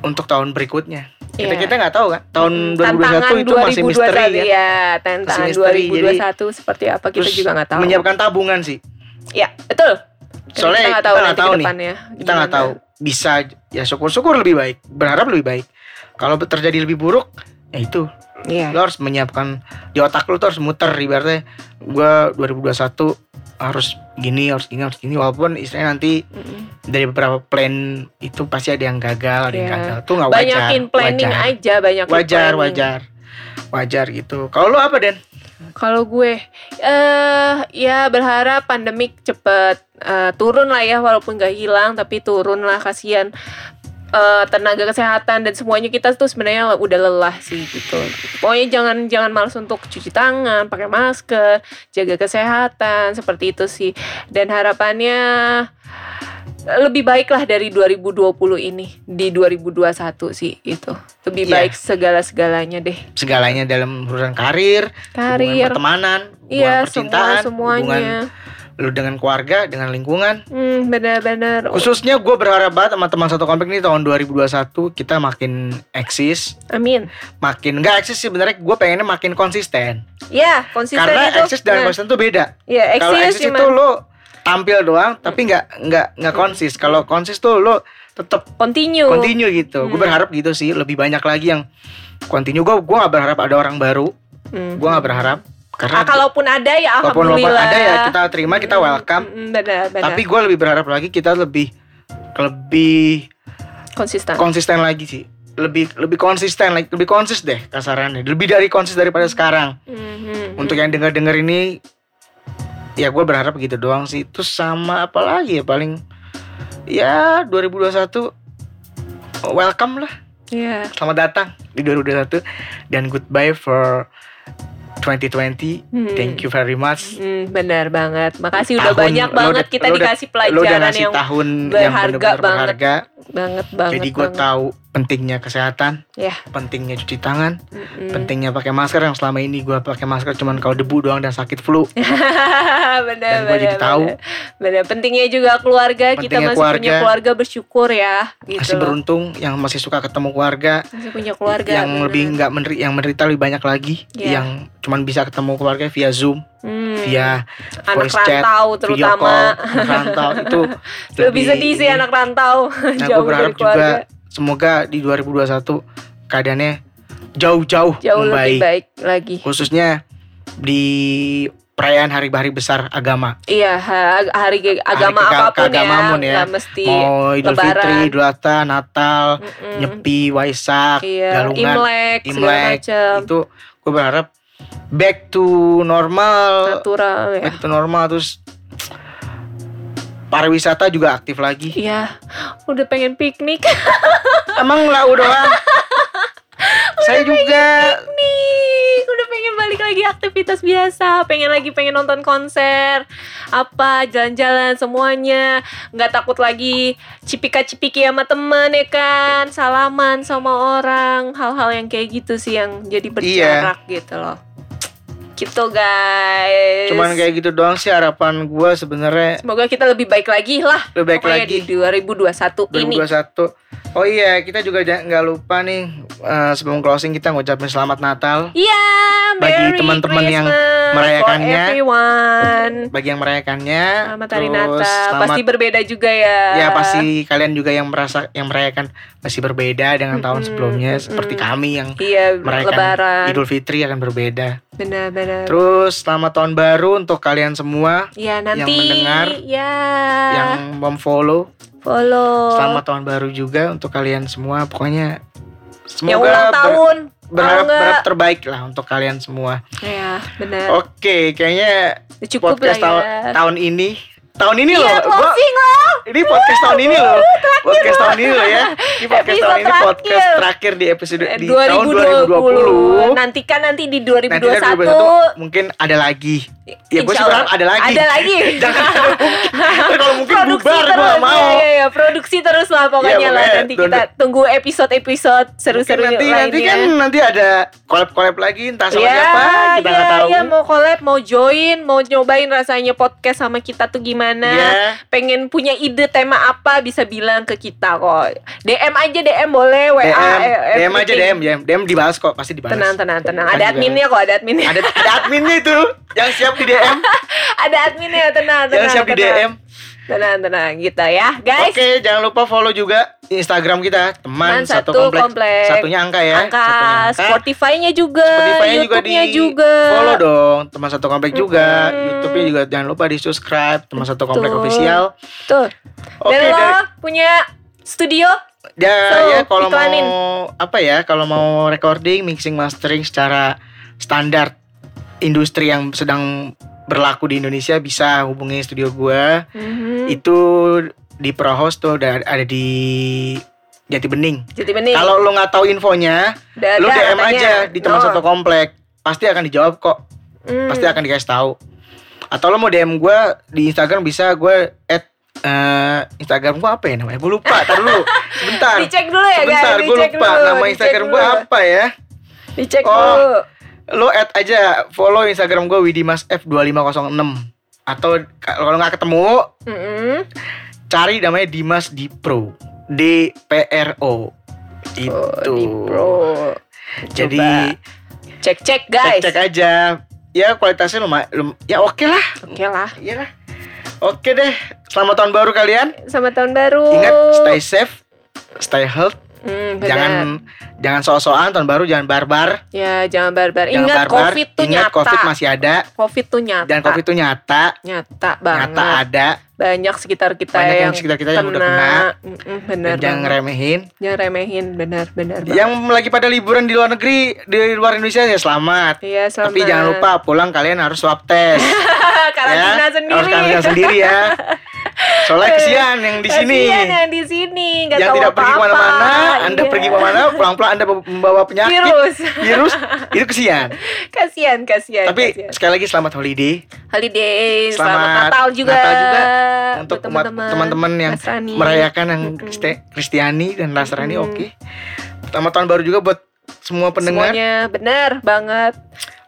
untuk tahun berikutnya kita Iya. kita nggak tahu kan tahun Hmm, 2021 itu masih 2021, misteri ya ya. Tantangan Masih misteri, 2021 seperti apa kita juga nggak tahu. menyiapkan tabungan sih Ya, betul. Soalnya kita nggak tahu kita nanti tahu nih. depannya. kita nggak tahu bisa ya syukur-syukur lebih baik berharap lebih baik kalau terjadi lebih buruk ya itu Iya. lo harus menyiapkan di otak lo tuh harus muter ibaratnya gue 2021 harus gini harus gini harus gini. Walaupun istilahnya nanti Mm-mm. dari beberapa plan itu pasti ada yang gagal ada yang Iya. gagal. Tuh nggak wajar. Banyakin planning wajar. aja, banyakin wajar planning. wajar. Wajar gitu. Kalau lo apa Den? Kalau gue eh ya berharap pandemik cepet eh, turun lah ya walaupun gak hilang tapi turun lah kasihan eh, tenaga kesehatan dan semuanya kita tuh sebenarnya udah lelah sih gitu. Pokoknya jangan jangan malas untuk cuci tangan, pakai masker, jaga kesehatan seperti itu sih. Dan harapannya lebih baik lah dari 2020 ini di 2021 sih itu. Lebih Iya. baik segala-segalanya deh. segalanya dalam urusan karir, hubungan Karir, pertemanan hubungan Iya, percintaan semua hubungan semuanya. Lu dengan keluarga dengan lingkungan Hmm, benar-benar. Khususnya gue berharap banget sama teman satu komplek ini tahun 2021 kita makin eksis, Amin. makin enggak eksis sih sebenarnya gue pengennya makin konsisten. Ya, konsisten Karena itu. eksis dan nah, konsisten tuh beda. Ya, Kalau eksis eksis cuman itu lo tampil doang tapi nggak nggak nggak konsis. Kalau konsis tuh lo tetap continue. continue gitu. Gue Hmm. berharap gitu sih lebih banyak lagi yang continue. Gue gue nggak berharap ada orang baru. Hmm. Gue nggak berharap karena Ah, kalaupun ada ya alhamdulillah. walaupun ada ya kita terima kita welcome. benar, benar. Tapi gue lebih berharap lagi kita lebih lebih konsisten. konsisten lagi sih lebih lebih konsisten lagi lebih konsis deh kasarannya lebih dari konsis daripada sekarang Hmm, hmm, untuk yang dengar dengar ini ya gue berharap gitu doang sih terus sama apa lagi ya paling ya 2021 welcome lah Iya. selamat datang di 2021 dan goodbye for 2020 Hmm. thank you very much Hmm, benar banget. Makasih udah Tahun- banyak lo banget udah- kita udah- dikasih udah pelajaran yang tahun yang berharga banget. berharga banget banget. jadi gue tahu pentingnya kesehatan Ya. pentingnya cuci tangan Mm-mm. pentingnya pakai masker yang selama ini gue pakai masker cuman kalau debu doang dan sakit flu benar Dan gua jadi tahu. Benar. pentingnya juga keluarga kita Pentingnya masih punya keluarga. keluarga bersyukur ya gitu masih beruntung yang masih suka ketemu keluarga masih punya keluarga yang benar. lebih nggak meneri yang menderita lebih banyak lagi Iya. yang cuman bisa ketemu keluarga via zoom Hmm. via anak voice chat rantau video terutama call anak rantau itu lebih sedih sih anak rantau nah gue berharap keluarga juga semoga di 2021 keadaannya jauh-jauh jauh lebih baik lagi. Khususnya di perayaan hari-hari besar agama. Iya ha- hari ke- agama ke- apa pun ya. ya. mesti mau Idul Lebaran. Fitri, Idul Adha, Natal, Mm-mm. Nyepi, Waisak, iya Galungan, imlek, Imlek. macam. Itu gue berharap back to normal, natural ya. Back to normal terus pariwisata juga aktif lagi. iya udah pengen piknik. Emang lau doang. Saya juga. piknik. Udah pengen balik lagi aktivitas biasa, pengen lagi pengen nonton konser, apa jalan-jalan semuanya, nggak takut lagi cipika-cipiki sama temen ya kan, salaman sama orang, hal-hal yang kayak gitu sih yang jadi berjarak gitu loh. Gitu guys. Cuman kayak gitu doang sih harapan gue sebenarnya Semoga kita lebih baik lagi lah. lebih baik Pokoknya lagi. di 2021 ini. 2021. Oh iya, kita juga jangan- nggak lupa nih eh, sebelum closing kita ngucapin selamat Natal Iya, Bagi teman-teman yang merayakannya. bagi yang merayakannya. Selamat hari Terus Natal. selamat- Pasti berbeda juga ya. ya pasti kalian juga yang merasa yang merayakan masih berbeda dengan tahun Mm-mm, sebelumnya seperti mm-mm. kami yang Iya, merayakan lebaran. Idul Fitri akan berbeda. Benar-benar. Terus selamat tahun baru untuk kalian semua Ya nanti mendengar, ya yang memfollow. follow Selamat tahun baru juga untuk kalian semua. Pokoknya yang semoga ulang ber- tahun. Berharap, Mau nggak? berharap terbaik lah untuk kalian semua. Ya, benar. Oke, kayaknya Cukup podcast tahun ya. tahun ini tahun ini Iya, loh. Gua- closing loh. ini podcast tahun ini loh. Podcast tahun ini loh ya. Ini podcast Episode tahun ini podcast terakhir. terakhir di episode Eh, di tahun 2020. 2020. Nantikan nanti di Nanti kan 2021. 2021 mungkin ada lagi. Ya gue sih berharap ada lagi. Ada lagi. Jangan kalau mungkin produksi bubar gue mau. Iya, iya, iya. produksi terus lah pokoknya Iya, lah. Nanti don't- kita tunggu episode-episode seru-seru nanti lainnya. nanti kan nanti ada collab-collab lagi entah sama Iya, siapa kita iya, tahu. iya, mau collab, mau join, mau nyobain rasanya podcast sama kita tuh gimana. Iya. Pengen punya ide tema apa bisa bilang ke kita kok. DM aja DM boleh, WA, DM, eh, DM aja. DM, DM, DM dibahas kok, pasti dibahas. Tenang, tenang, tenang. Pasti Ada dibahas. adminnya kok, ada adminnya. Ada ada adminnya itu yang siap di DM, ada adminnya, tenang, tenang. yang siap di tenang. DM. Tenang, tenang, gitu ya, guys. Oke, jangan lupa follow juga Instagram kita, teman Teman satu, satu komplek. komplek. Satunya angka ya. Angka, angka. Spotify-nya juga, Spotify-nya juga di juga. follow dong teman satu komplek juga Mm-mm. YouTube-nya juga jangan lupa di subscribe teman satu komplek Betul. official Tuh. oke dari- punya studio? ya So, ya kalau iklanin. mau apa ya kalau mau recording mixing mastering secara standar industri yang sedang berlaku di Indonesia bisa hubungi studio gua Mhm. itu di Prohost tuh ada ada di Jati Bening Jadi bening. kalau lo nggak tahu infonya Udah lu ada DM katanya. aja di teman Oh. satu komplek pasti akan dijawab kok Hmm. pasti akan dikasih tahu atau lo mau DM gue di Instagram bisa gue add eh, Instagram gue apa ya namanya gue lupa tar dulu sebentar Dicek dulu ya guys. sebentar gue lupa dulu, nama Instagram gue apa ya Dicek Oh. dulu. Lo add aja follow Instagram gue Widimas F2506 atau ka- kalau nggak ketemu Mm-mm. cari namanya Dimas Dipro D P R O. Itu Oh, jadi cek cek guys. cek aja. Ya kualitasnya lumayan lum- ya oke lah. Oke lah. iyalah oke deh selamat tahun baru kalian. Selamat tahun baru. ingat stay safe stay health Hmm, benar. jangan jangan so-soan tahun baru jangan barbar Ya jangan barbar. jangan Ingat barbar covid tuh ingat nyata. covid masih ada Covid tuh nyata. dan covid tuh nyata nyata banget. nyata ada Banyak sekitar kita banyak yang yang sekitar kita yang udah kena Mm-mm, benar. dan jangan banget. ngeremehin Jangan remehin, benar benar. banget. yang lagi pada liburan di luar negeri di luar Indonesia ya selamat Iya, selamat. tapi jangan lupa pulang kalian harus swab test karantina ya sendiri. harus karantina sendiri ya soalnya kesian yang di sini Kasian yang di sini nggak yang tahu tidak pergi ke mana-mana, Anda Iya. pergi ke mana, pulang-pulang Anda membawa penyakit, Virus. virus, itu kesian. kasian, kasian. Tapi kasian. sekali lagi selamat holiday holiday, selamat, Selamat Natal juga. Natal juga untuk teman-teman yang Nasrani. merayakan yang Kristiani dan Nasrani. Mm-mm. Oke, selamat tahun baru juga buat semua pendengar. Semuanya benar banget.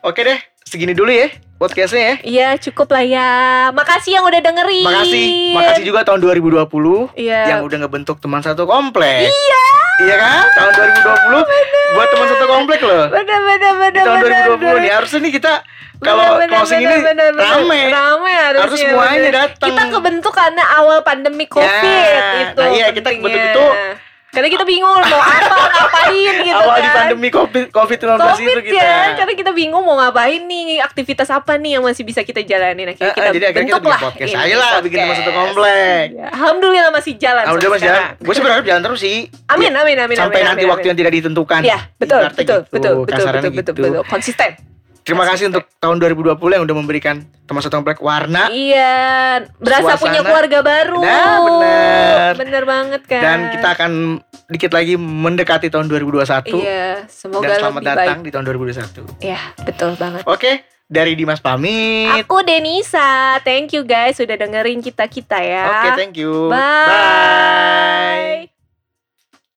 Oke deh, segini dulu ya podcastnya ya. Iya, cukup lah ya. Makasih yang udah dengerin. Makasih, makasih juga tahun 2020 Iya. yang udah ngebentuk teman satu komplek. Iya. Iya kan? Tahun 2020 buat teman satu komplek loh. Bener bener Di bener tahun bener, 2020 nih harusnya nih kita Bener, kalau bener, closing bener, ini bener, bener. rame. rame harusnya, Harus semuanya bener. datang. kita kebentuk karena awal pandemi covid Ya, itu nah iya, kita kebentuk itu. Karena kita bingung mau apa ngapain gitu Awal kan di pandemi Covid COVID-19 covid itu kita. ya karena kita bingung mau ngapain nih aktivitas apa nih yang masih bisa kita jalani nah, Eh, kita eh, jadi akhirnya kita bikin lah podcast. ini Ayolah bikin podcast. satu komplek. Ya, alhamdulillah masih jalan Ah, udah sampai mas jalan. Gue sih berharap jalan terus sih. amin Ya, amin amin Sampai amin, nanti amin, waktu amin. yang tidak ditentukan. ya betul betul, gitu, betul betul kasarannya betul betul gitu. betul konsisten Terima kasih untuk tahun 2020 yang udah memberikan teman satu komplek warna Iya, berasa Suasana. punya keluarga baru. Nah, bener. Bener banget kan. dan kita akan dikit lagi mendekati tahun 2021 Iya, semoga dan selamat lebih datang baik. di tahun 2021. Ya, betul banget. Oke, dari Dimas pamit. Aku Denisa. Thank you guys sudah dengerin kita-kita ya. Oke, thank you. Bye.